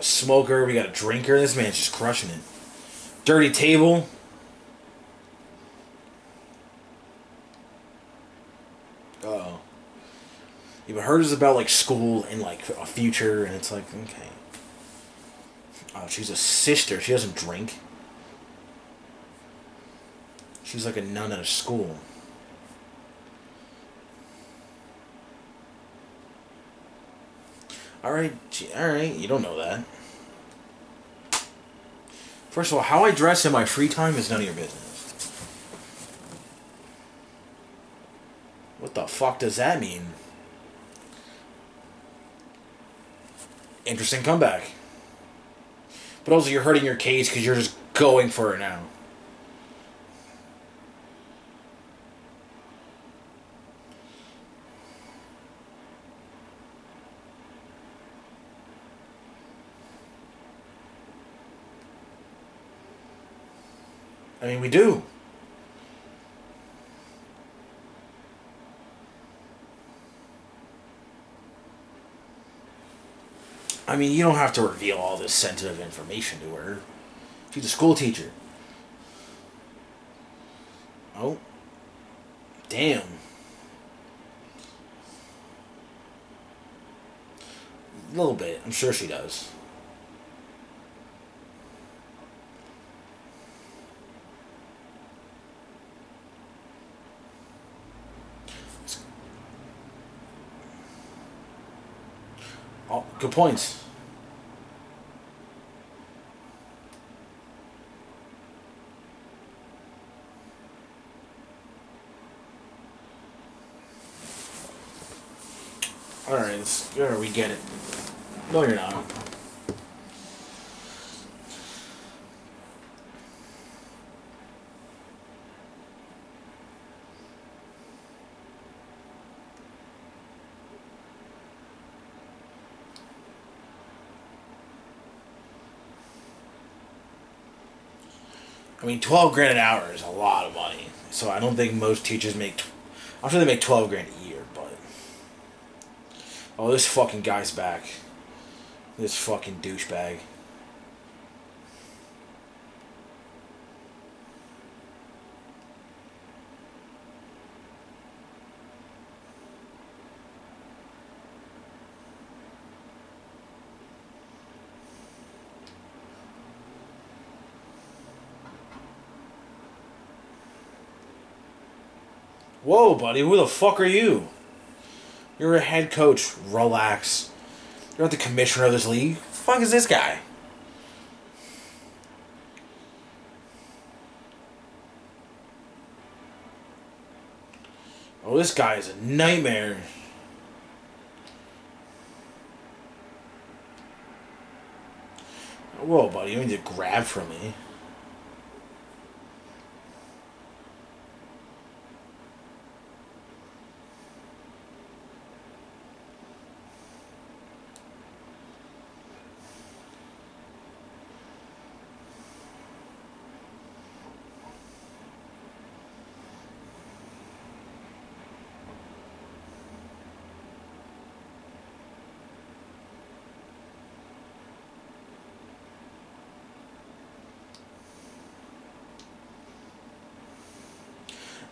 A smoker. We got a drinker. This man's just crushing it. Dirty table. Uh oh. But hers is about like school and like a future, and it's like okay. Oh, she's a sister. She doesn't drink. She's like a nun at a school. All right, all right. You don't know that. First of all, how I dress in my free time is none of your business. What the fuck does that mean? Interesting comeback. But also, you're hurting your case because you're just going for it now. I mean, we do. I mean, you don't have to reveal all this sensitive information to her. She's a school teacher. Oh. Damn. A little bit. I'm sure she does. Oh, good points. Alright, alright, we get it. No, you're not. I mean, twelve grand an hour is a lot of money. So I don't think most teachers make. I'm sure they make twelve grand a year, but. Oh, this fucking guy's back. This fucking douchebag. Buddy, who the fuck are you? You're a head coach. Relax. You're not the commissioner of this league. The fuck is this guy? Oh, this guy is a nightmare. Whoa, buddy, you need to grab from me.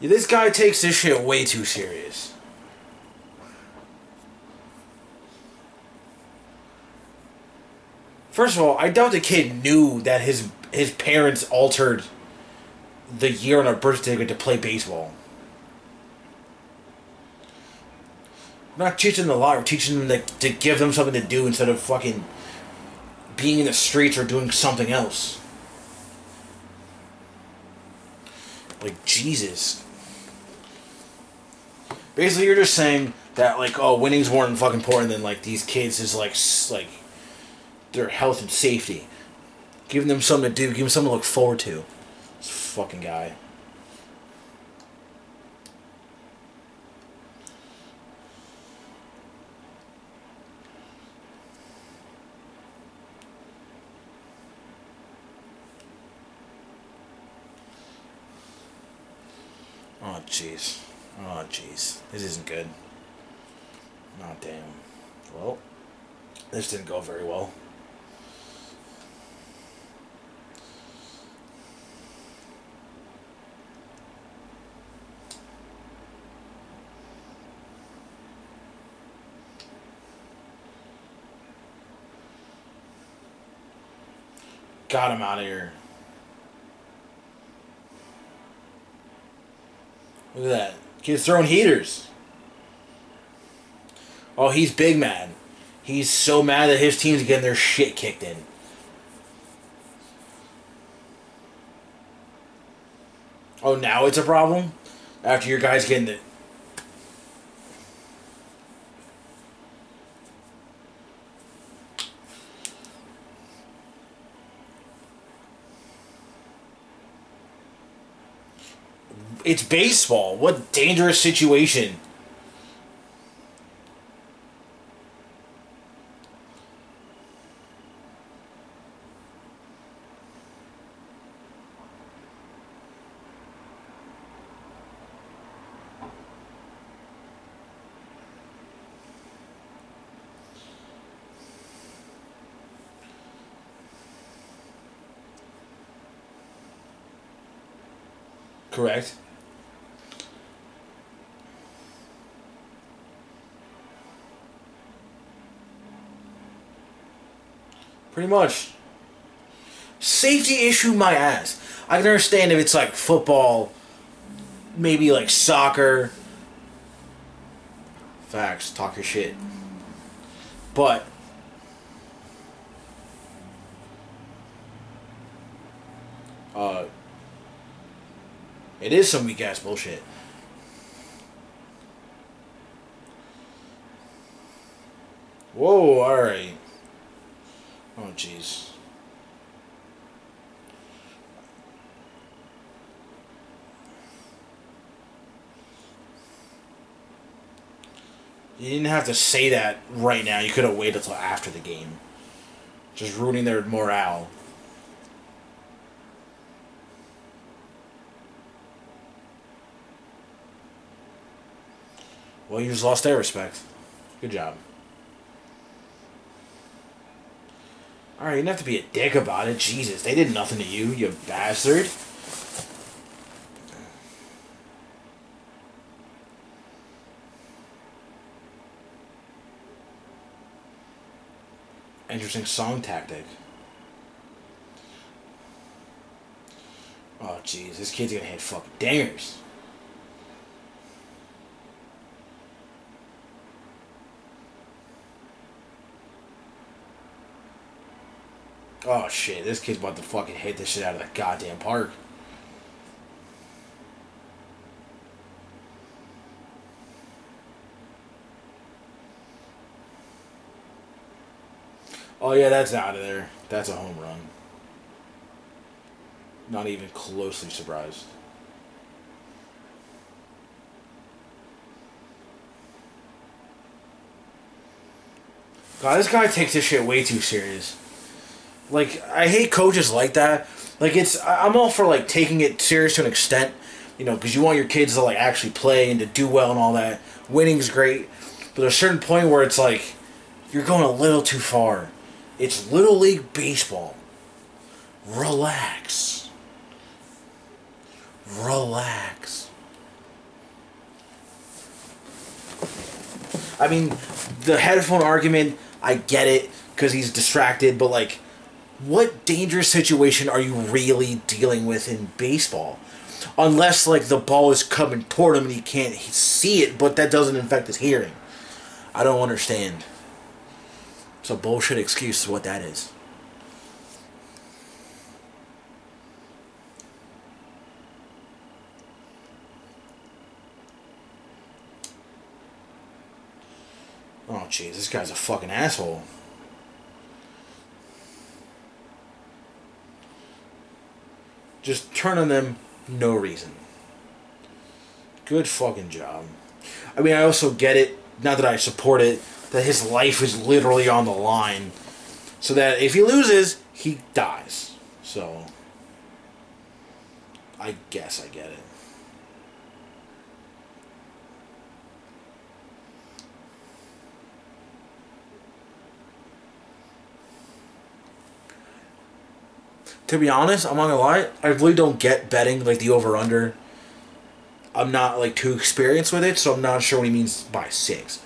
Yeah, this guy takes this shit way too serious. First of all, I doubt the kid knew that his his parents altered the year on a birth certificate to play baseball. We're not teaching them a lot. We're teaching them to, to give them something to do instead of fucking being in the streets or doing something else. Like Jesus. Basically, you're just saying that like, oh, winning's more fucking important than like these kids is like like their health and safety. Giving them something to do, giving them something to look forward to. This fucking guy. Oh jeez. Oh jeez. This isn't good. Oh damn. Well, this didn't go very well. Got him out of here. Look at that. Kid's throwing heaters. Oh, he's big mad. He's so mad that his team's getting their shit kicked in. Oh, now it's a problem? After your guy's getting it. It's baseball. What dangerous situation. Correct. Pretty much. Safety issue, my ass. I can understand if it's like football, maybe like soccer. Facts, talk your shit. But uh it is some weak ass bullshit. Whoa, alright. Oh, jeez. You didn't have to say that right now. You could have waited until after the game. Just ruining their morale. Well, you just lost their respect. Good job. Alright, you didn't have to be a dick about it. Jesus, they did nothing to you, you bastard. Interesting song tactic. Oh, jeez, this kid's gonna hit fucking dingers. Oh shit, this kid's about to fucking hit this shit out of the goddamn park. Oh yeah, that's out of there. That's a home run. Not even closely surprised. God, this guy takes this shit way too serious. Like, I hate coaches like that. Like, it's I'm all for like taking it serious to an extent, you know, because you want your kids to like actually play and to do well and all that. Winning's great, but there's a certain point where it's like you're going a little too far. It's little league baseball. Relax. Relax. I mean, the headphone argument, I get it because he's distracted, but like, what dangerous situation are you really dealing with in baseball? Unless like the ball is coming toward him and he can't see it, but that doesn't affect his hearing. I don't understand. It's a bullshit excuse what that is. Oh jeez, this guy's a fucking asshole. Just turn on them, no reason. Good fucking job. I mean, I also get it, not that I support it, that his life is literally on the line. So that if he loses, he dies. So, I guess I get it. To be honest, I'm not gonna lie, I really don't get betting like the over under. I'm not like too experienced with it, so I'm not sure what he means by six.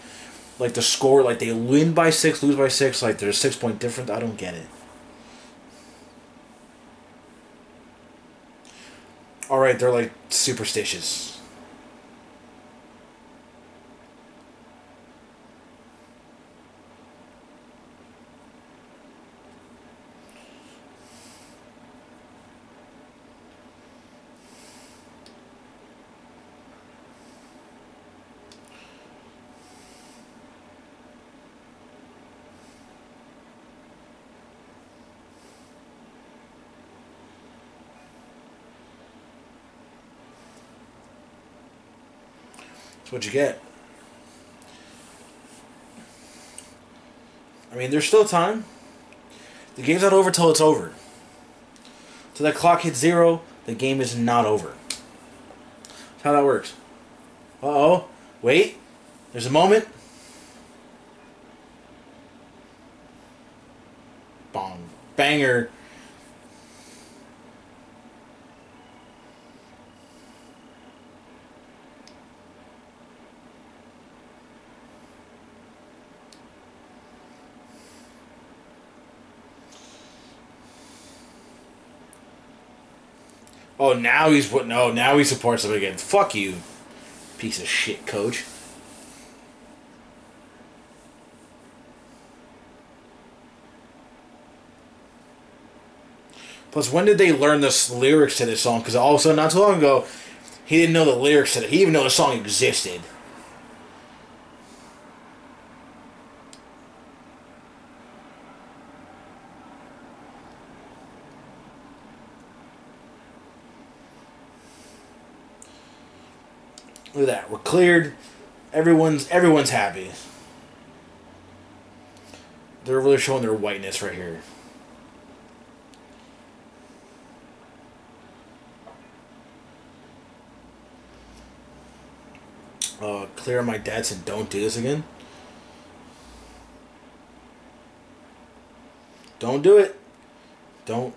Like the score, like they win by six, lose by six, like there's six point difference. I don't get it. All right, they're like superstitious. What you get. I mean, there's still time. The game's not over till it's over. Till that clock hits zero, the game is not over. That's how that works. Uh oh. Wait. There's a moment. Bong. Banger. Oh, now he's putting. Oh, now he supports him again. Fuck you, piece of shit, coach. Plus, when did they learn the lyrics to this song? Because all of a sudden, not too long ago, he didn't know the lyrics to it. He didn't even know the song existed. Look at that. We're cleared. Everyone's everyone's happy. They're really showing their whiteness right here. Uh, clear my dad said don't do this again. Don't do it. Don't.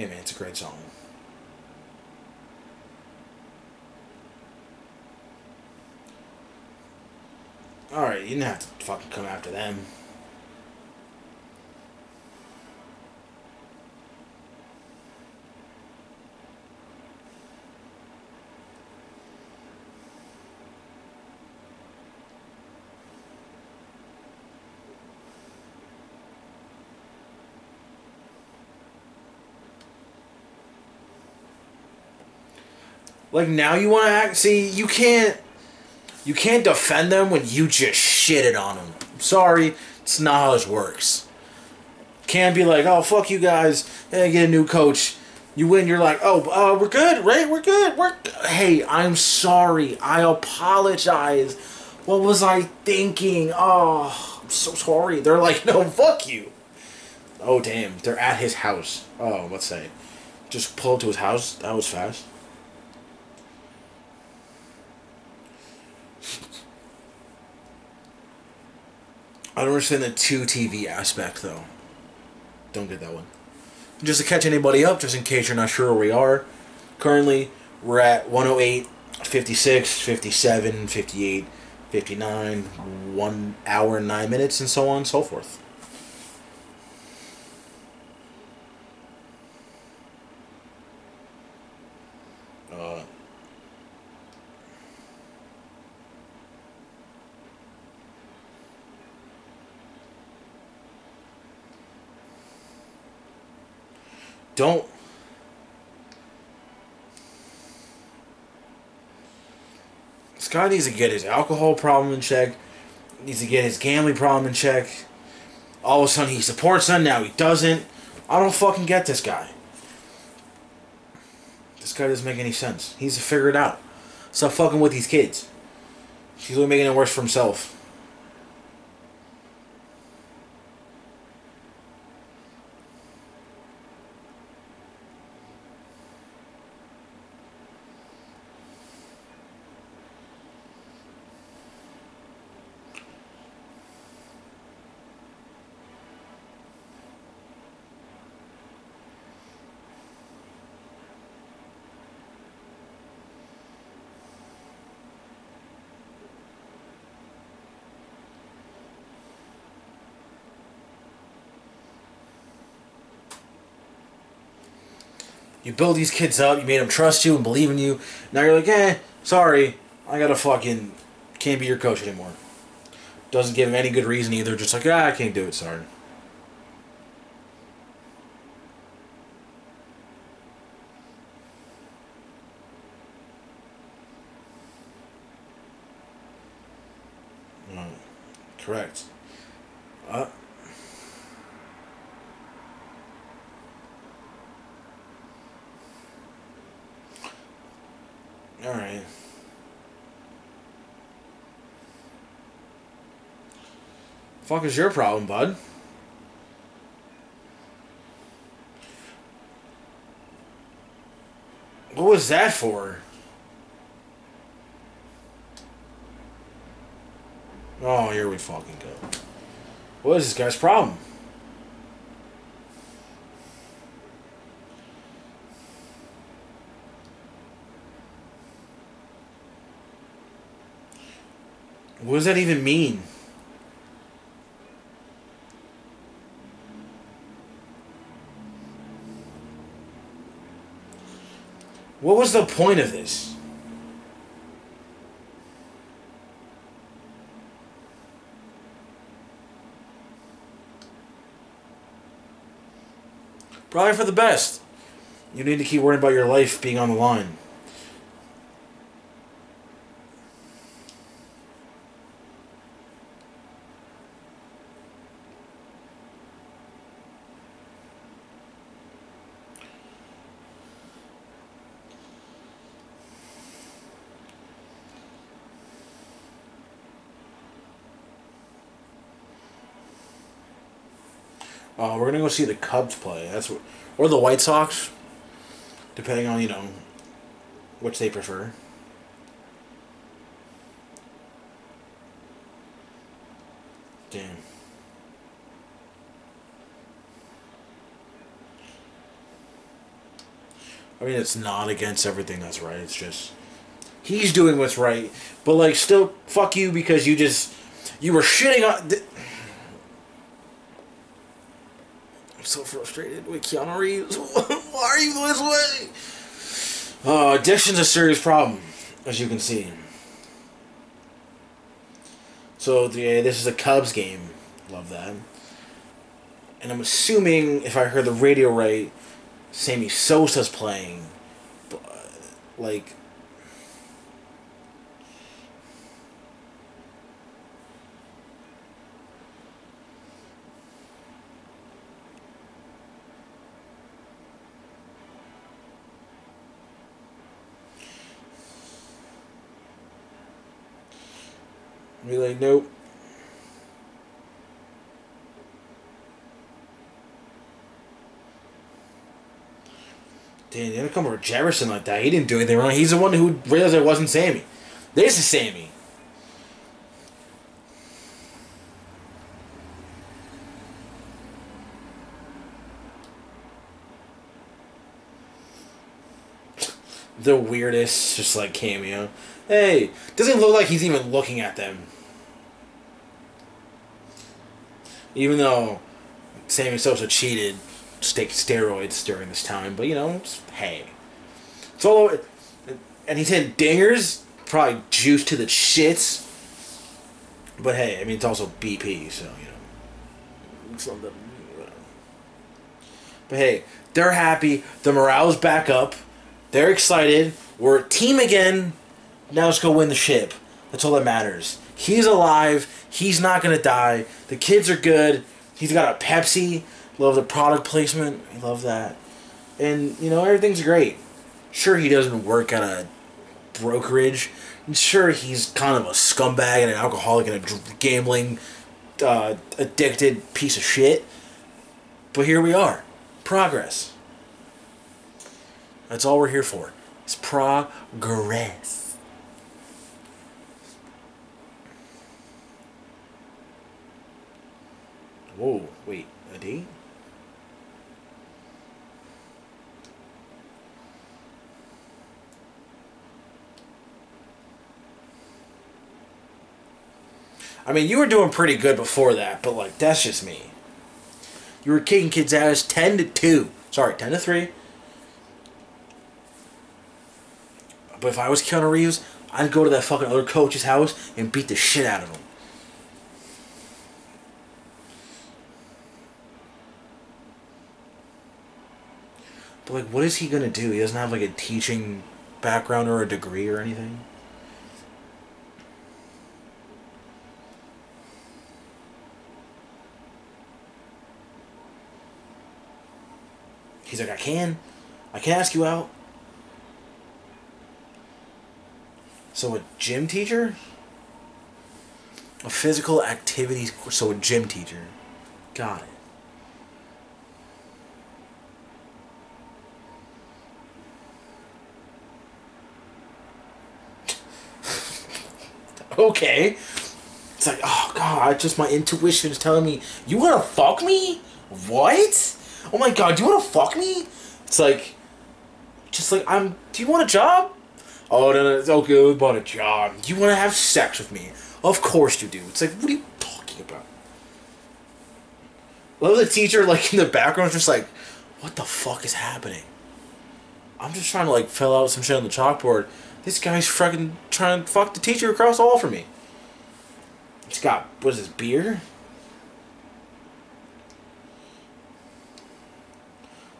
Hey man, it's a great song. All right, you didn't have to fucking come after them. Like now you want to act. See, you can't. You can't defend them when you just shitted on them. sorry, it's not how this works. Can't be like, oh fuck you guys, hey, get a new coach. You win, you're like, oh, uh, we're good, right? We're good. We're hey, I'm sorry. I apologize. What was I thinking? Oh, I'm so sorry. They're like, no, fuck you. Oh damn, they're at his house. Oh, let's say, just pull up to his house. That was fast. I don't understand the two TV aspect though. Don't get that one. Just to catch anybody up, just in case you're not sure where we are. Currently, we're at 108, 56, 57, 58, 59, 1 hour 9 minutes, and so on and so forth. Don't. Guy needs to get his alcohol problem in check. Needs to get his gambling problem in check. All of a sudden he supports them. Now he doesn't. I don't fucking get this guy. This guy doesn't make any sense. He needs to figure it out. Stop fucking with these kids. He's only making it worse for himself You build these kids up. You made them trust you and believe in you. Now you're like, eh, sorry, I gotta fucking can't be your coach anymore. Doesn't give him any good reason either. Just like, ah, I can't do it. Sorry. correct. Uh, Alright. Fuck is your problem, bud? What was that for? Oh, here we fucking go. What is this guy's problem? What does that even mean? What was the point of this? Probably for the best. You need to keep worrying about your life being on the line. Gonna see the Cubs play. That's what, or the White Sox, depending on you know which they prefer. Damn. I mean, it's not against everything that's right. It's just he's doing what's right, but like, still, fuck you because you just You were shitting on. Th- I'm so frustrated with Keanu Reeves. Why are you this way? Uh, addiction's a serious problem, as you can see. So the, this is a Cubs game. Love that. And I'm assuming, if I heard the radio right, Sammy Sosa's playing. But, like. Be like, nope. Damn, they didn't come over Jefferson like that. He didn't do anything wrong. He's the one who realized it wasn't Sammy. This is Sammy. The weirdest, just like cameo. Hey, doesn't look like he's even looking at them. Even though Sammy Sosa cheated, take steroids during this time, but you know, hey, it's all over. And he's hitting dingers, probably juice to the shits. But hey, I mean, it's also BP, so you know, something. But hey, they're happy. The morale's back up. They're excited. We're a team again. Now let's go win the ship. That's all that matters. He's alive. He's not gonna die. The kids are good. He's got a Pepsi. Love the product placement. I love that. And, you know, everything's great. Sure, he doesn't work at a brokerage. And sure, he's kind of a scumbag and an alcoholic and a gambling, uh, addicted piece of shit. But here we are. Progress. That's all we're here for. It's progress. Whoa, wait, a date? I mean, you were doing pretty good before that, but like that's just me. You were kicking kids' ass ten to two. Sorry, ten to three. But if I was Keanu Reeves, I'd go to that fucking other coach's house and beat the shit out of him. But like, what is he gonna do? He doesn't have like a teaching background or a degree or anything. He's like, I can. I can ask you out. So a gym teacher? A physical activities so a gym teacher. Got it. Okay. It's like, oh god, just my intuition is telling me, you wanna fuck me? What? Oh my god, do you wanna fuck me? It's like, just like, I'm, do you want a job? Oh, no, no, it's okay about a job. You wanna have sex with me? Of course you do. It's like, what are you talking about? Love the teacher, like, in the background, just like, what the fuck is happening? I'm just trying to, like, fill out some shit on the chalkboard. This guy's fucking trying to fuck the teacher across the hall for me. He's got, what is this, beer?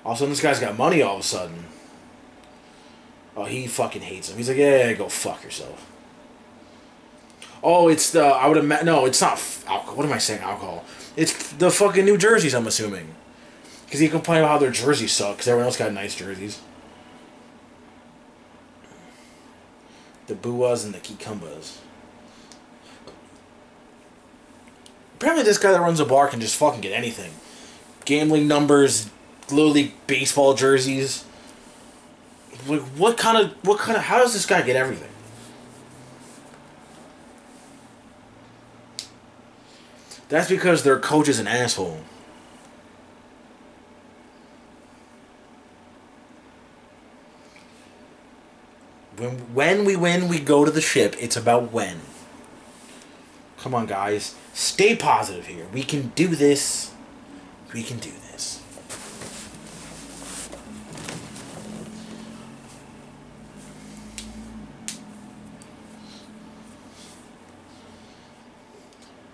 All of a sudden, this guy's got money all of a sudden. Oh, he fucking hates him. He's like, yeah, go fuck yourself. Oh, it's the, I would imagine, no, it's not alcohol. What am I saying, alcohol? It's the fucking New Jerseys, I'm assuming. Because he complained about how their jerseys suck, because everyone else got nice jerseys. The Buas and the Kekambas. Apparently this guy that runs a bar can just fucking get anything. Gambling numbers, Little baseball jerseys. Like what kind of what kind of how does this guy get everything? That's because their coach is an asshole. When when we win, we go to the ship. It's about when. Come on, guys. Stay positive here. We can do this. We can do this.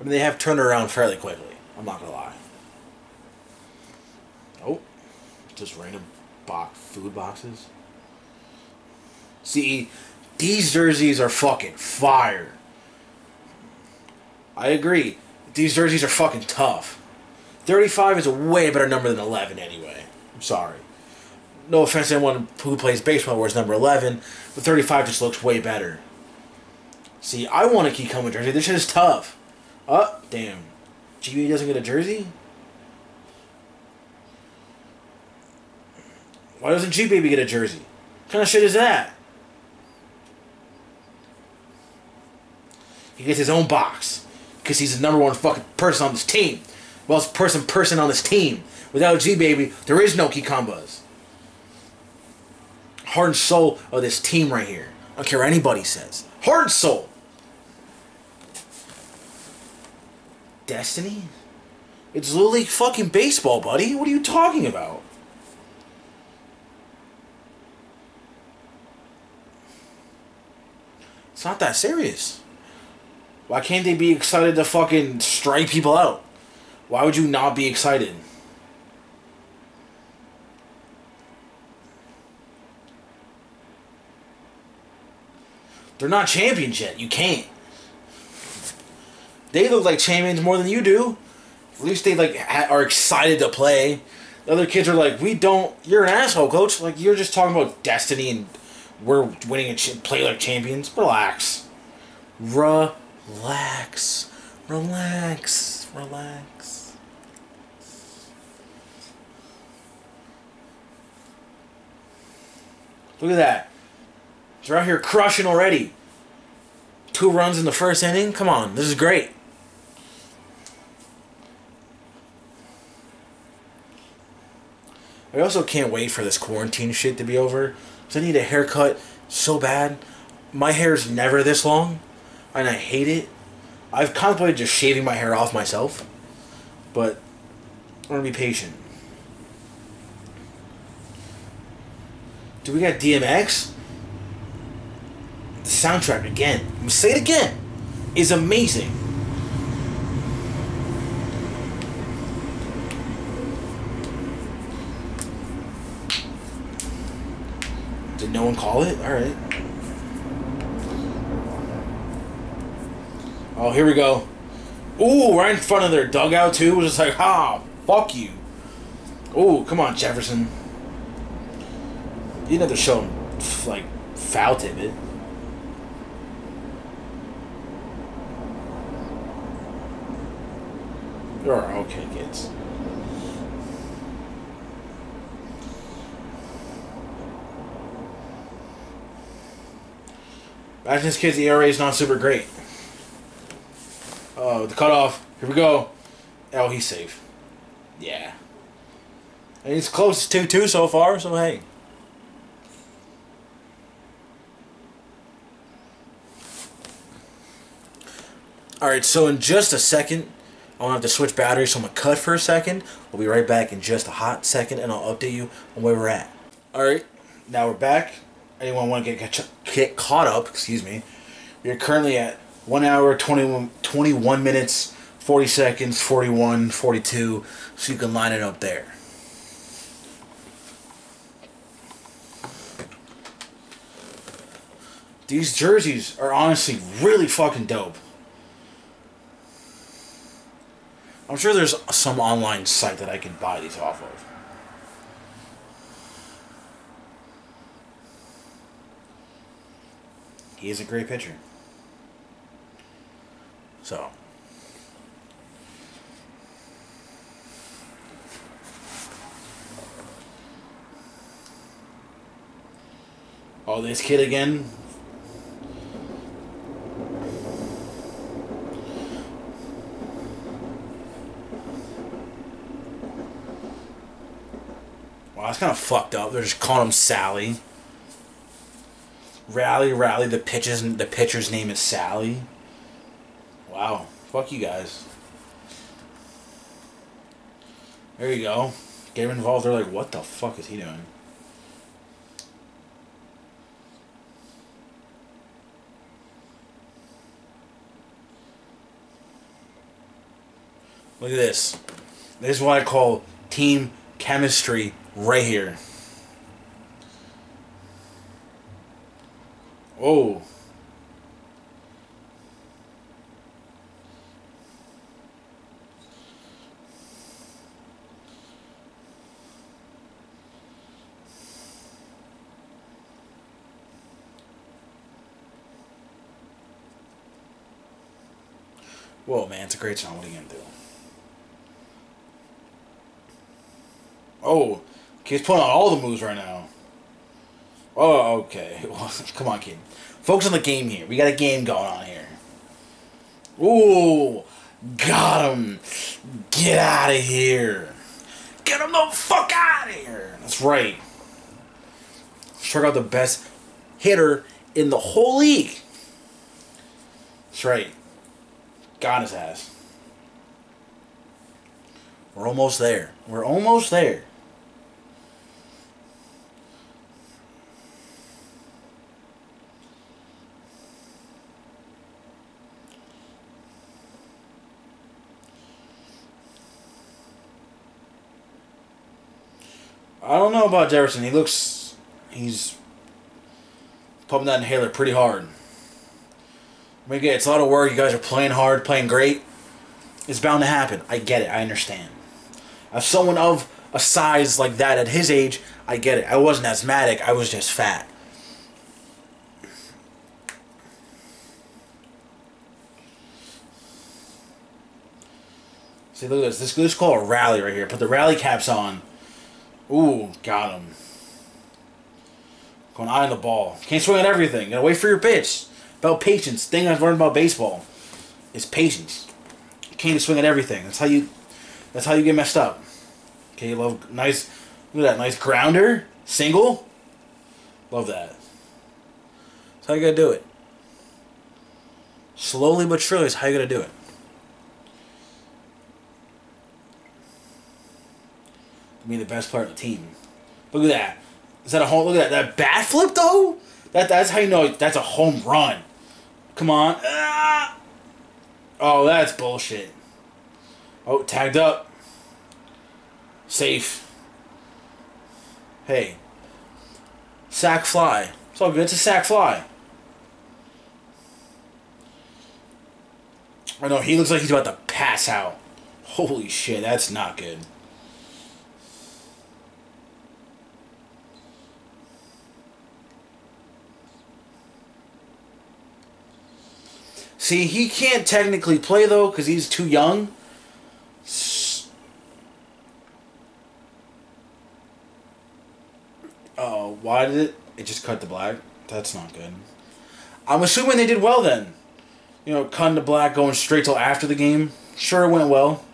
I mean, they have turned around fairly quickly. I'm not gonna lie. Oh, just random box food boxes. See, these jerseys are fucking fire. I agree. These jerseys are fucking tough. 35 is a way better number than 11 anyway. I'm sorry. No offense to anyone who plays baseball wears number 11, but 35 just looks way better. See, I want a Kekamba jersey. This shit is tough. Oh, damn. GB doesn't get a jersey? Why doesn't G Baby get a jersey? What kind of shit is that? He gets his own box because he's the number one fucking person on this team. Well, it's person person on this team. Without G Baby, there is no Kekambas. Heart and soul of this team right here. I don't care what anybody says. Heart and soul. Destiny? It's Little League fucking baseball, buddy. What are you talking about? It's not that serious. Why can't they be excited to fucking strike people out? Why would you not be excited? They're not champions yet. You can't. They look like champions more than you do. At least they like are excited to play. The other kids are like, "We don't. You're an asshole, coach. Like you're just talking about destiny and we're winning a ch- play like champions. Relax. Relax. Relax. Relax. Relax. Look at that. They're out here crushing already. Two runs in the first inning. Come on, this is great. I also can't wait for this quarantine shit to be over. Cause I need a haircut so bad. My hair's never this long, and I hate it. I've contemplated just shaving my hair off myself, but I'm gonna be patient. Do we got DMX? The soundtrack again. I'm gonna say it again. Is amazing. Did no one call it? Alright. Oh, here we go. Ooh, right in front of their dugout too. Just like, ah, fuck you. Ooh, come on, Jefferson. You didn't have to show him, like, foul tip it. You're okay, kids. Imagine this kid's ERA is not super great. Oh, the cutoff. Here we go. Oh, he's safe. Yeah. And he's close to 2 so far, so hey. Alright, so in just a second, I'm going to have to switch batteries, so I'm going to cut for a second. We'll be right back in just a hot second, and I'll update you on where we're at. Alright, now we're back. Anyone want to get, get caught up, excuse me. We are currently at 1 hour, 21, 21 minutes, 40 seconds, 41, 42, so you can line it up there. These jerseys are honestly really fucking dope. I'm sure there's some online site that I can buy these off of. He is a great pitcher. So. Oh, this kid again. Wow, that's kind of fucked up. They're just calling him Sally. Rally, rally. The pitcher's the pitcher's name is Sally. Wow. Fuck you guys. There you go. Get involved. They're like, what the fuck is he doing? Look at this. This is what I call team chemistry right here. Oh. Whoa, man, it's a great song. What are you gonna do? Oh, kid's pulling out all the moves right now. Oh, okay. Come on, kid. Focus on the game here. We got a game going on here. Ooh, got him. Get out of here. Get him the fuck out of here. That's right. Struck out the best hitter in the whole league. That's right. Got his ass. We're almost there. We're almost there. I don't know about Jefferson. He looks. He's pumping that inhaler pretty hard. Mean, again, it's a lot of work. You guys are playing hard, playing great. It's bound to happen. I get it. I understand. As someone of a size like that at his age, I get it. I wasn't asthmatic. I was just fat. See, look at this. This, this is called a rally right here. Put the rally caps on. Ooh, got him. Going eye on the ball. Can't swing at everything. Gotta wait for your pitch. About patience. Thing I've learned about baseball is patience. You can't swing at everything. That's how you. That's how you get messed up. Okay, love nice. Look at that nice grounder, single. Love that. That's how you gotta do it. Slowly but surely is how you gotta do it. Be the best player on the team. Look at that. Is that a home? Look at that. That bat flip though. That that's how you know that's a home run. Come on. Ah! Oh, that's bullshit. Oh, tagged up. Safe. Hey. Sac fly. It's all good. It's a sac fly. I know he looks like he's about to pass out. Holy shit, that's not good. See, he can't technically play though because he's too young. Oh, why did it? It just cut the black. That's not good. I'm assuming they did well then. You know, cut the black, going straight till after the game. Sure, it went well.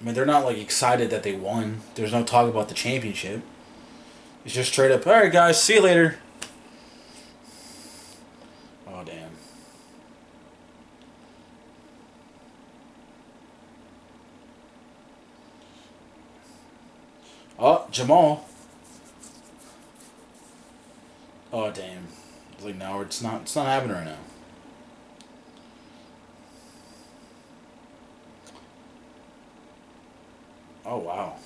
I mean, they're not like excited that they won. There's no talk about the championship. He's just straight up, alright guys, see you later. Oh, damn. Oh, Jamal. Oh, damn. It's like, now it's not, it's not happening right now. Oh, wow.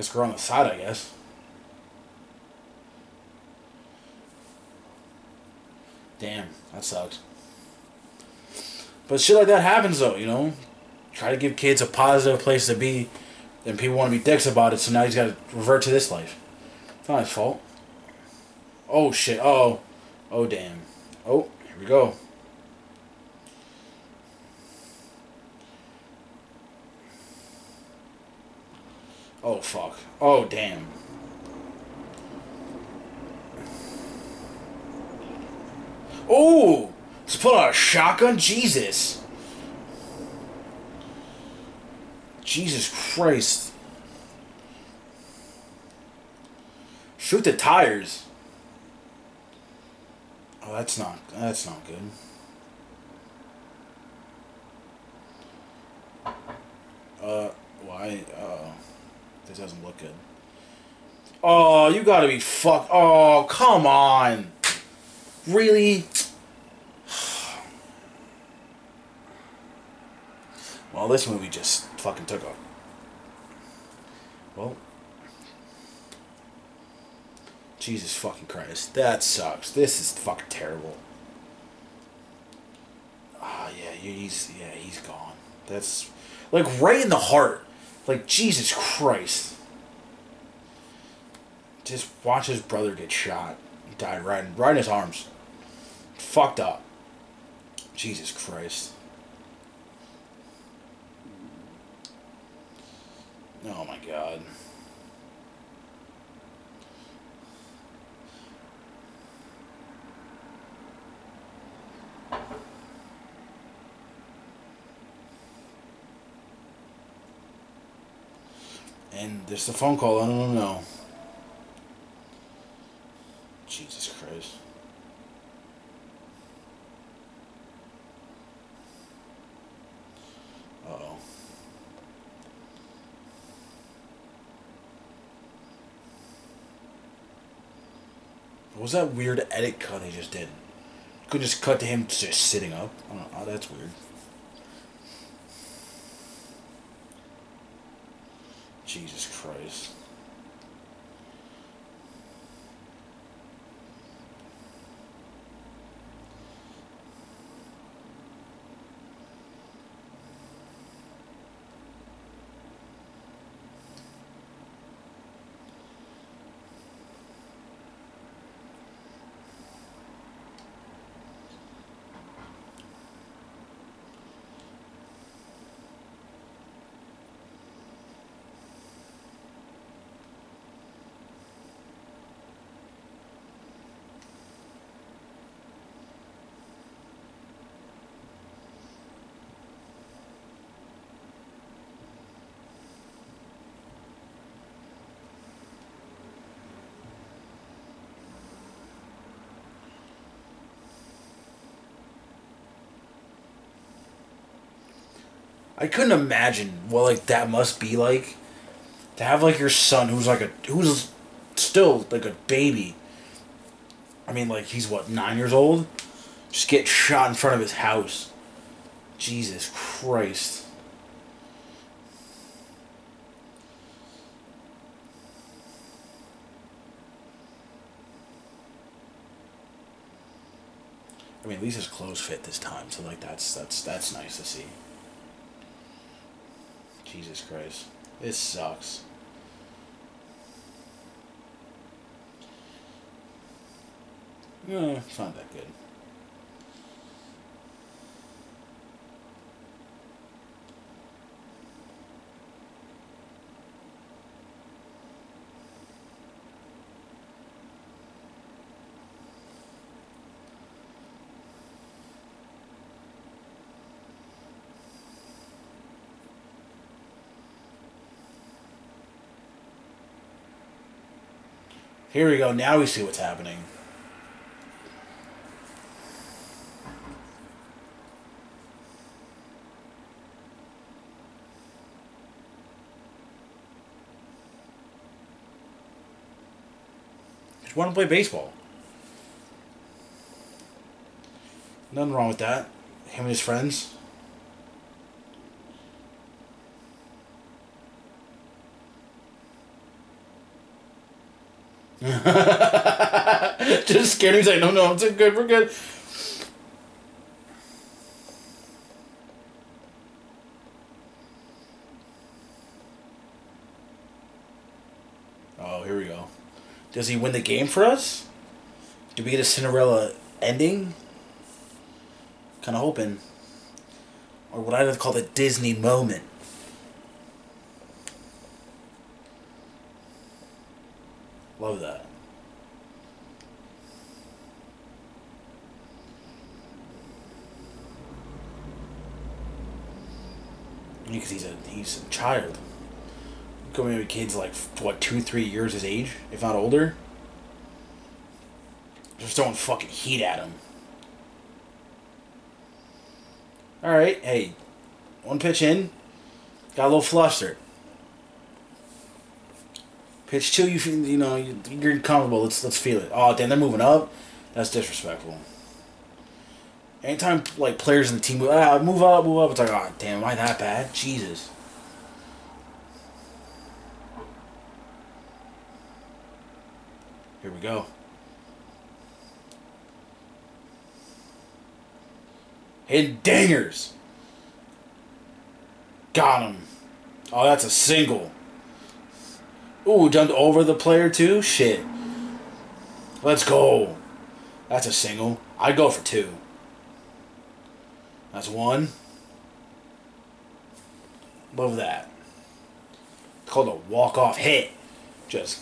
Guess we're on the side, I guess. Damn, that sucks. But shit like that happens though, you know? Try to give kids a positive place to be, and people want to be dicks about it, so now he's got to revert to this life. It's not his fault. Oh shit, oh. Oh damn. Oh, here we go. Oh, fuck. Oh, damn. Oh! Just pull out a shotgun? Jesus. Jesus Christ. Shoot the tires. Oh, that's not that's not good. Uh, why? Uh, this doesn't look good. Oh, you gotta be fuck. Oh, come on. Really? Well, this movie just fucking took off. Well, Jesus fucking Christ. That sucks. This is fucking terrible. Ah, oh, yeah, he's yeah, he's gone. That's like right in the heart. Like Jesus Christ. Just watch his brother get shot. He died right, in, right in his arms. Fucked up. Jesus Christ. Oh my god. And there's the phone call. I don't know. Jesus Christ. Uh oh. What was that weird edit cut he just did? Could just cut to him just sitting up. Oh, that's weird. Jesus Christ. I couldn't imagine what like that must be like to have like your son who's like a who's still like a baby. I mean, like he's what nine years old, just get shot in front of his house. Jesus Christ. I mean, at least his clothes fit this time, so like that's that's that's nice to see. Jesus Christ. This sucks. No, it's not that good. Here we go. Now we see what's happening. Just want to play baseball. Nothing wrong with that. Him and his friends. Just scared. He's like, no, no, I'm good. We're good. Oh, here we go. Does he win the game for us? Do we get a Cinderella ending? Kind of hoping. Or what I would call the Disney moment. Love that. Because he's a he's a child. Could maybe kids like what two three years his age, if not older. Just throwing fucking heat at him. Alright, hey. One pitch in. Got a little flustered. Pitch two, you feel, you know you, you're comfortable. Let's let's feel it. Oh damn, they're moving up. That's disrespectful. Anytime like players in the team move, ah, move up, move up, it's like, oh damn, am I that bad? Jesus. Here we go. Hit dingers. Got him. Oh, that's a single. Ooh, jumped over the player too? Shit. Let's go. That's a single. I'd go for two. That's one. Love that. Called a walk-off hit. Just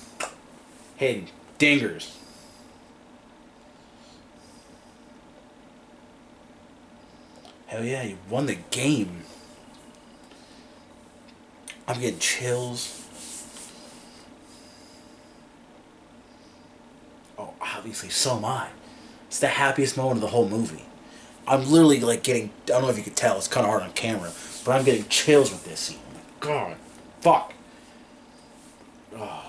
hitting dingers. Hell yeah, you won the game. I'm getting chills. Oh, obviously, so am I. It's the happiest moment of the whole movie. I'm literally like getting. I don't know if you could tell. It's kind of hard on camera, but I'm getting chills with this scene. My God, fuck. Oh.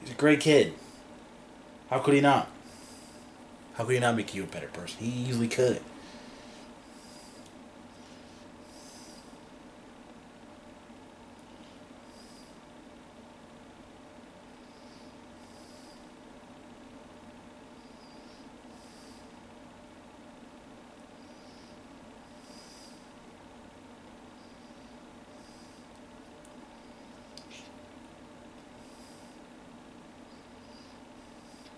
He's a great kid. How could he not? How could he not make you a better person? He easily could.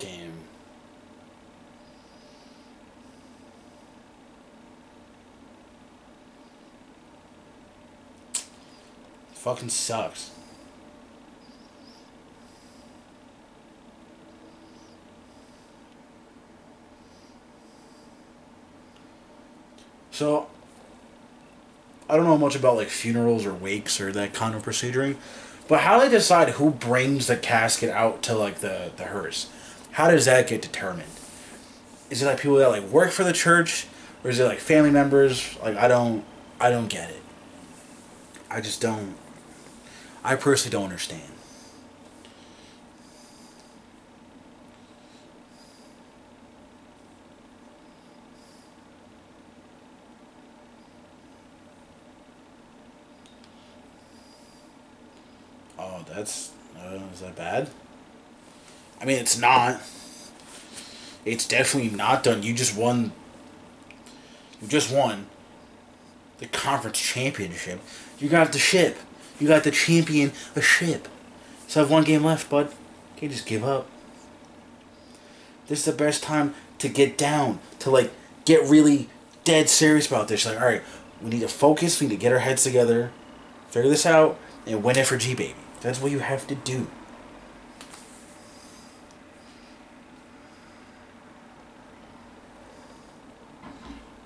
Damn. Fucking sucks. So, I don't know much about like funerals or wakes or that kind of proceduring, but how they decide who brings the casket out to like the the hearse? How does that get determined? Is it like people that like work for the church, or is it like family members? Like I don't, I don't get it. I just don't. I personally don't understand. Oh, that's uh, is that bad? I mean, it's not. It's definitely not done. You just won. You just won the conference championship. You got the ship. You got the champion a ship. So I have one game left, bud. Can't just give up. This is the best time to get down, to like get really dead serious about this. Like, all right, we need to focus. We need to get our heads together, figure this out, and win it for G baby. That's what you have to do.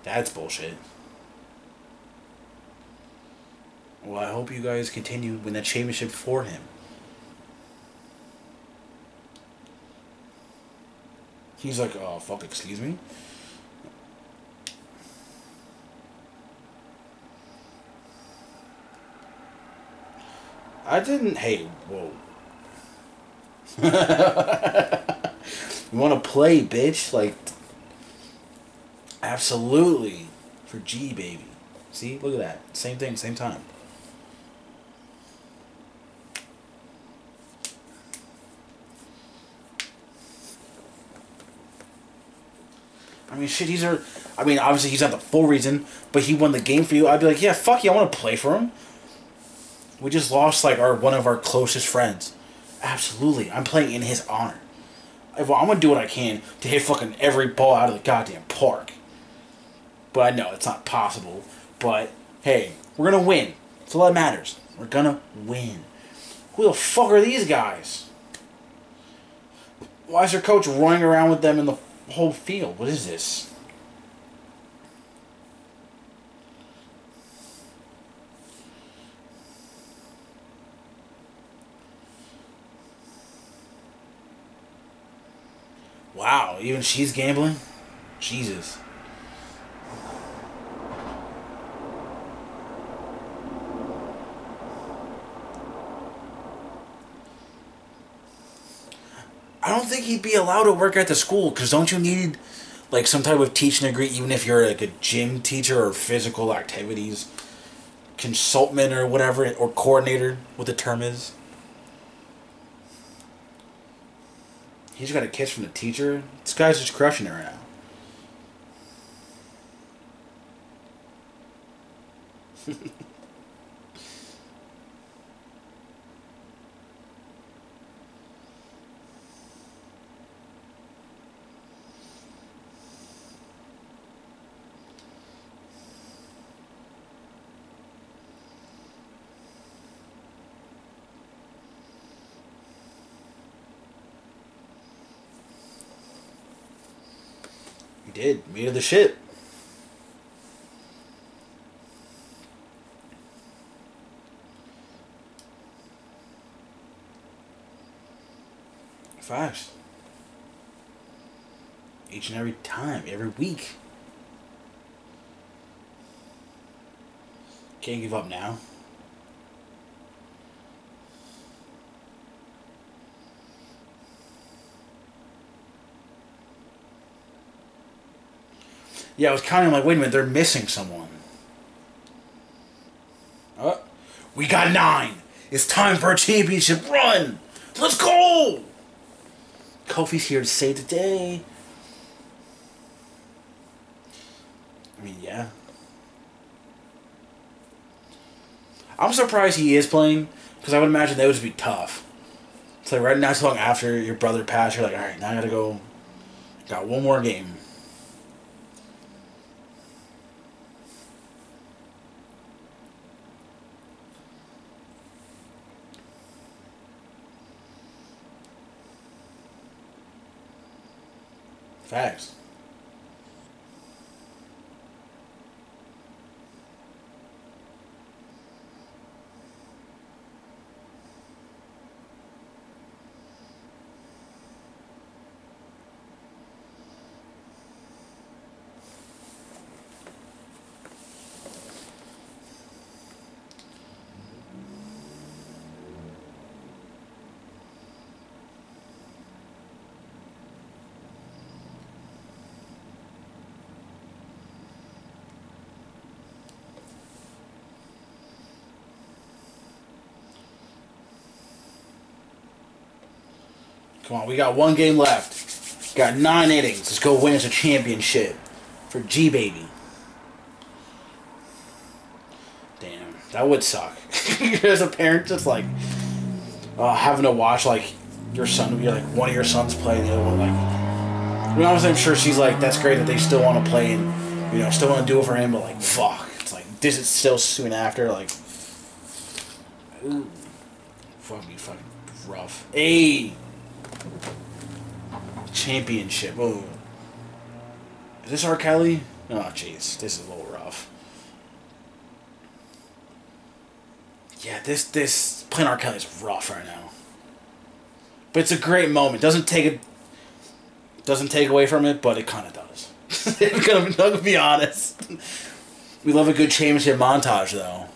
That's bullshit. Well, I hope you guys continue win that championship for him. He's like, oh, fuck, excuse me? I didn't. Hey, whoa. you want to play, bitch? Like, absolutely. For G, baby. See? Look at that. Same thing, same time. I mean, shit, he's a. I mean, obviously he's not the full reason, but he won the game for you. I'd be like, yeah, fuck you, I want to play for him. We just lost like our one of our closest friends. Absolutely, I'm playing in his honor. I'm gonna do what I can to hit fucking every ball out of the goddamn park. But I know it's not possible. But hey, we're gonna win. That's all that matters. We're gonna win. Who the fuck are these guys? Why is their coach running around with them in the whole field. What is this? Wow, even she's gambling? Jesus. I don't think he'd be allowed to work at the school because don't you need like some type of teaching degree even if you're like a gym teacher or physical activities consultant or whatever or coordinator what the term is? He's got a kiss from the teacher? This guy's just crushing her right now did meat of the ship Facts. Each and every time, every week. Can't give up now. Yeah, I was counting. I'm like, wait a minute, they're missing someone. Oh, we got nine. It's time for a championship run. Let's go. Kofi's here to save the day. I mean, yeah. I'm surprised he is playing because I would imagine that would be tough. It's like right not so long after your brother passed, you're like, all right, now I gotta go. Got one more game. Facts. Come on, we got one game left. Got nine innings. Let's go win us a championship for G Baby. Damn, that would suck. As a parent, just like uh, having to watch like your son, you're like one of your sons play, and the other one like. I mean, honestly, I'm sure she's like, that's great that they still want to play and you know still want to do it for him, but like, fuck, it's like this is still soon after, like. Ooh, me, fucking rough. Hey championship. Whoa. Is this R. Kelly? Oh, jeez. This is a little rough. Yeah, this this playing R. Kelly is rough right now. But it's a great moment. Doesn't take it. Doesn't take away from it, but it kind of does. I'm gonna, be honest. We love a good championship montage, though.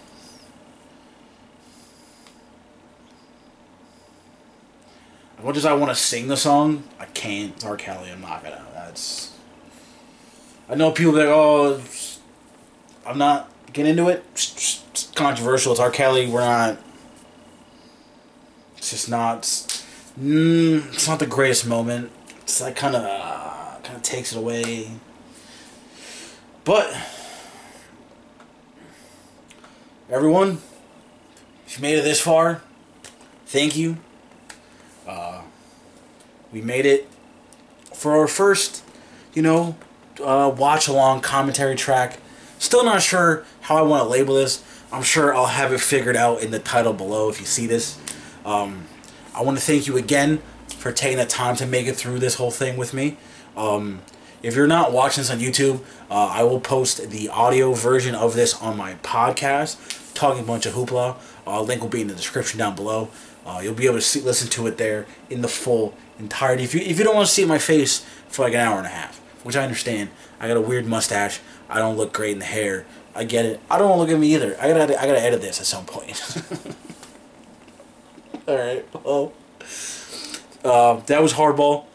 As much as I want to sing the song, I can't. It's R. Kelly. I'm not gonna. That's. I know people that oh, I'm not getting into it. It's controversial. It's R. Kelly. We're not. It's just not. Mm, it's not the greatest moment. It's like kind of uh, kind of takes it away. But everyone, if you made it this far, thank you. Uh, we made it for our first, you know, uh, watch along commentary track. Still not sure how I want to label this. I'm sure I'll have it figured out in the title below if you see this. Um, I want to thank you again for taking the time to make it through this whole thing with me. Um, if you're not watching this on YouTube, uh, I will post the audio version of this on my podcast, Talking Bunch of Hoopla. Uh, link will be in the description down below. Uh, you'll be able to see, listen to it there in the full entirety. If you if you don't want to see my face for like an hour and a half, which I understand, I got a weird mustache. I don't look great in the hair. I get it. I don't want to look at me either. I gotta I gotta edit this at some point. All right. Well, uh, that was hardball,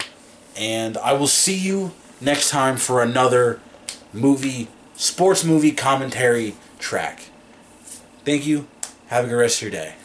and I will see you next time for another movie, sports movie commentary track. Thank you. Have a good rest of your day.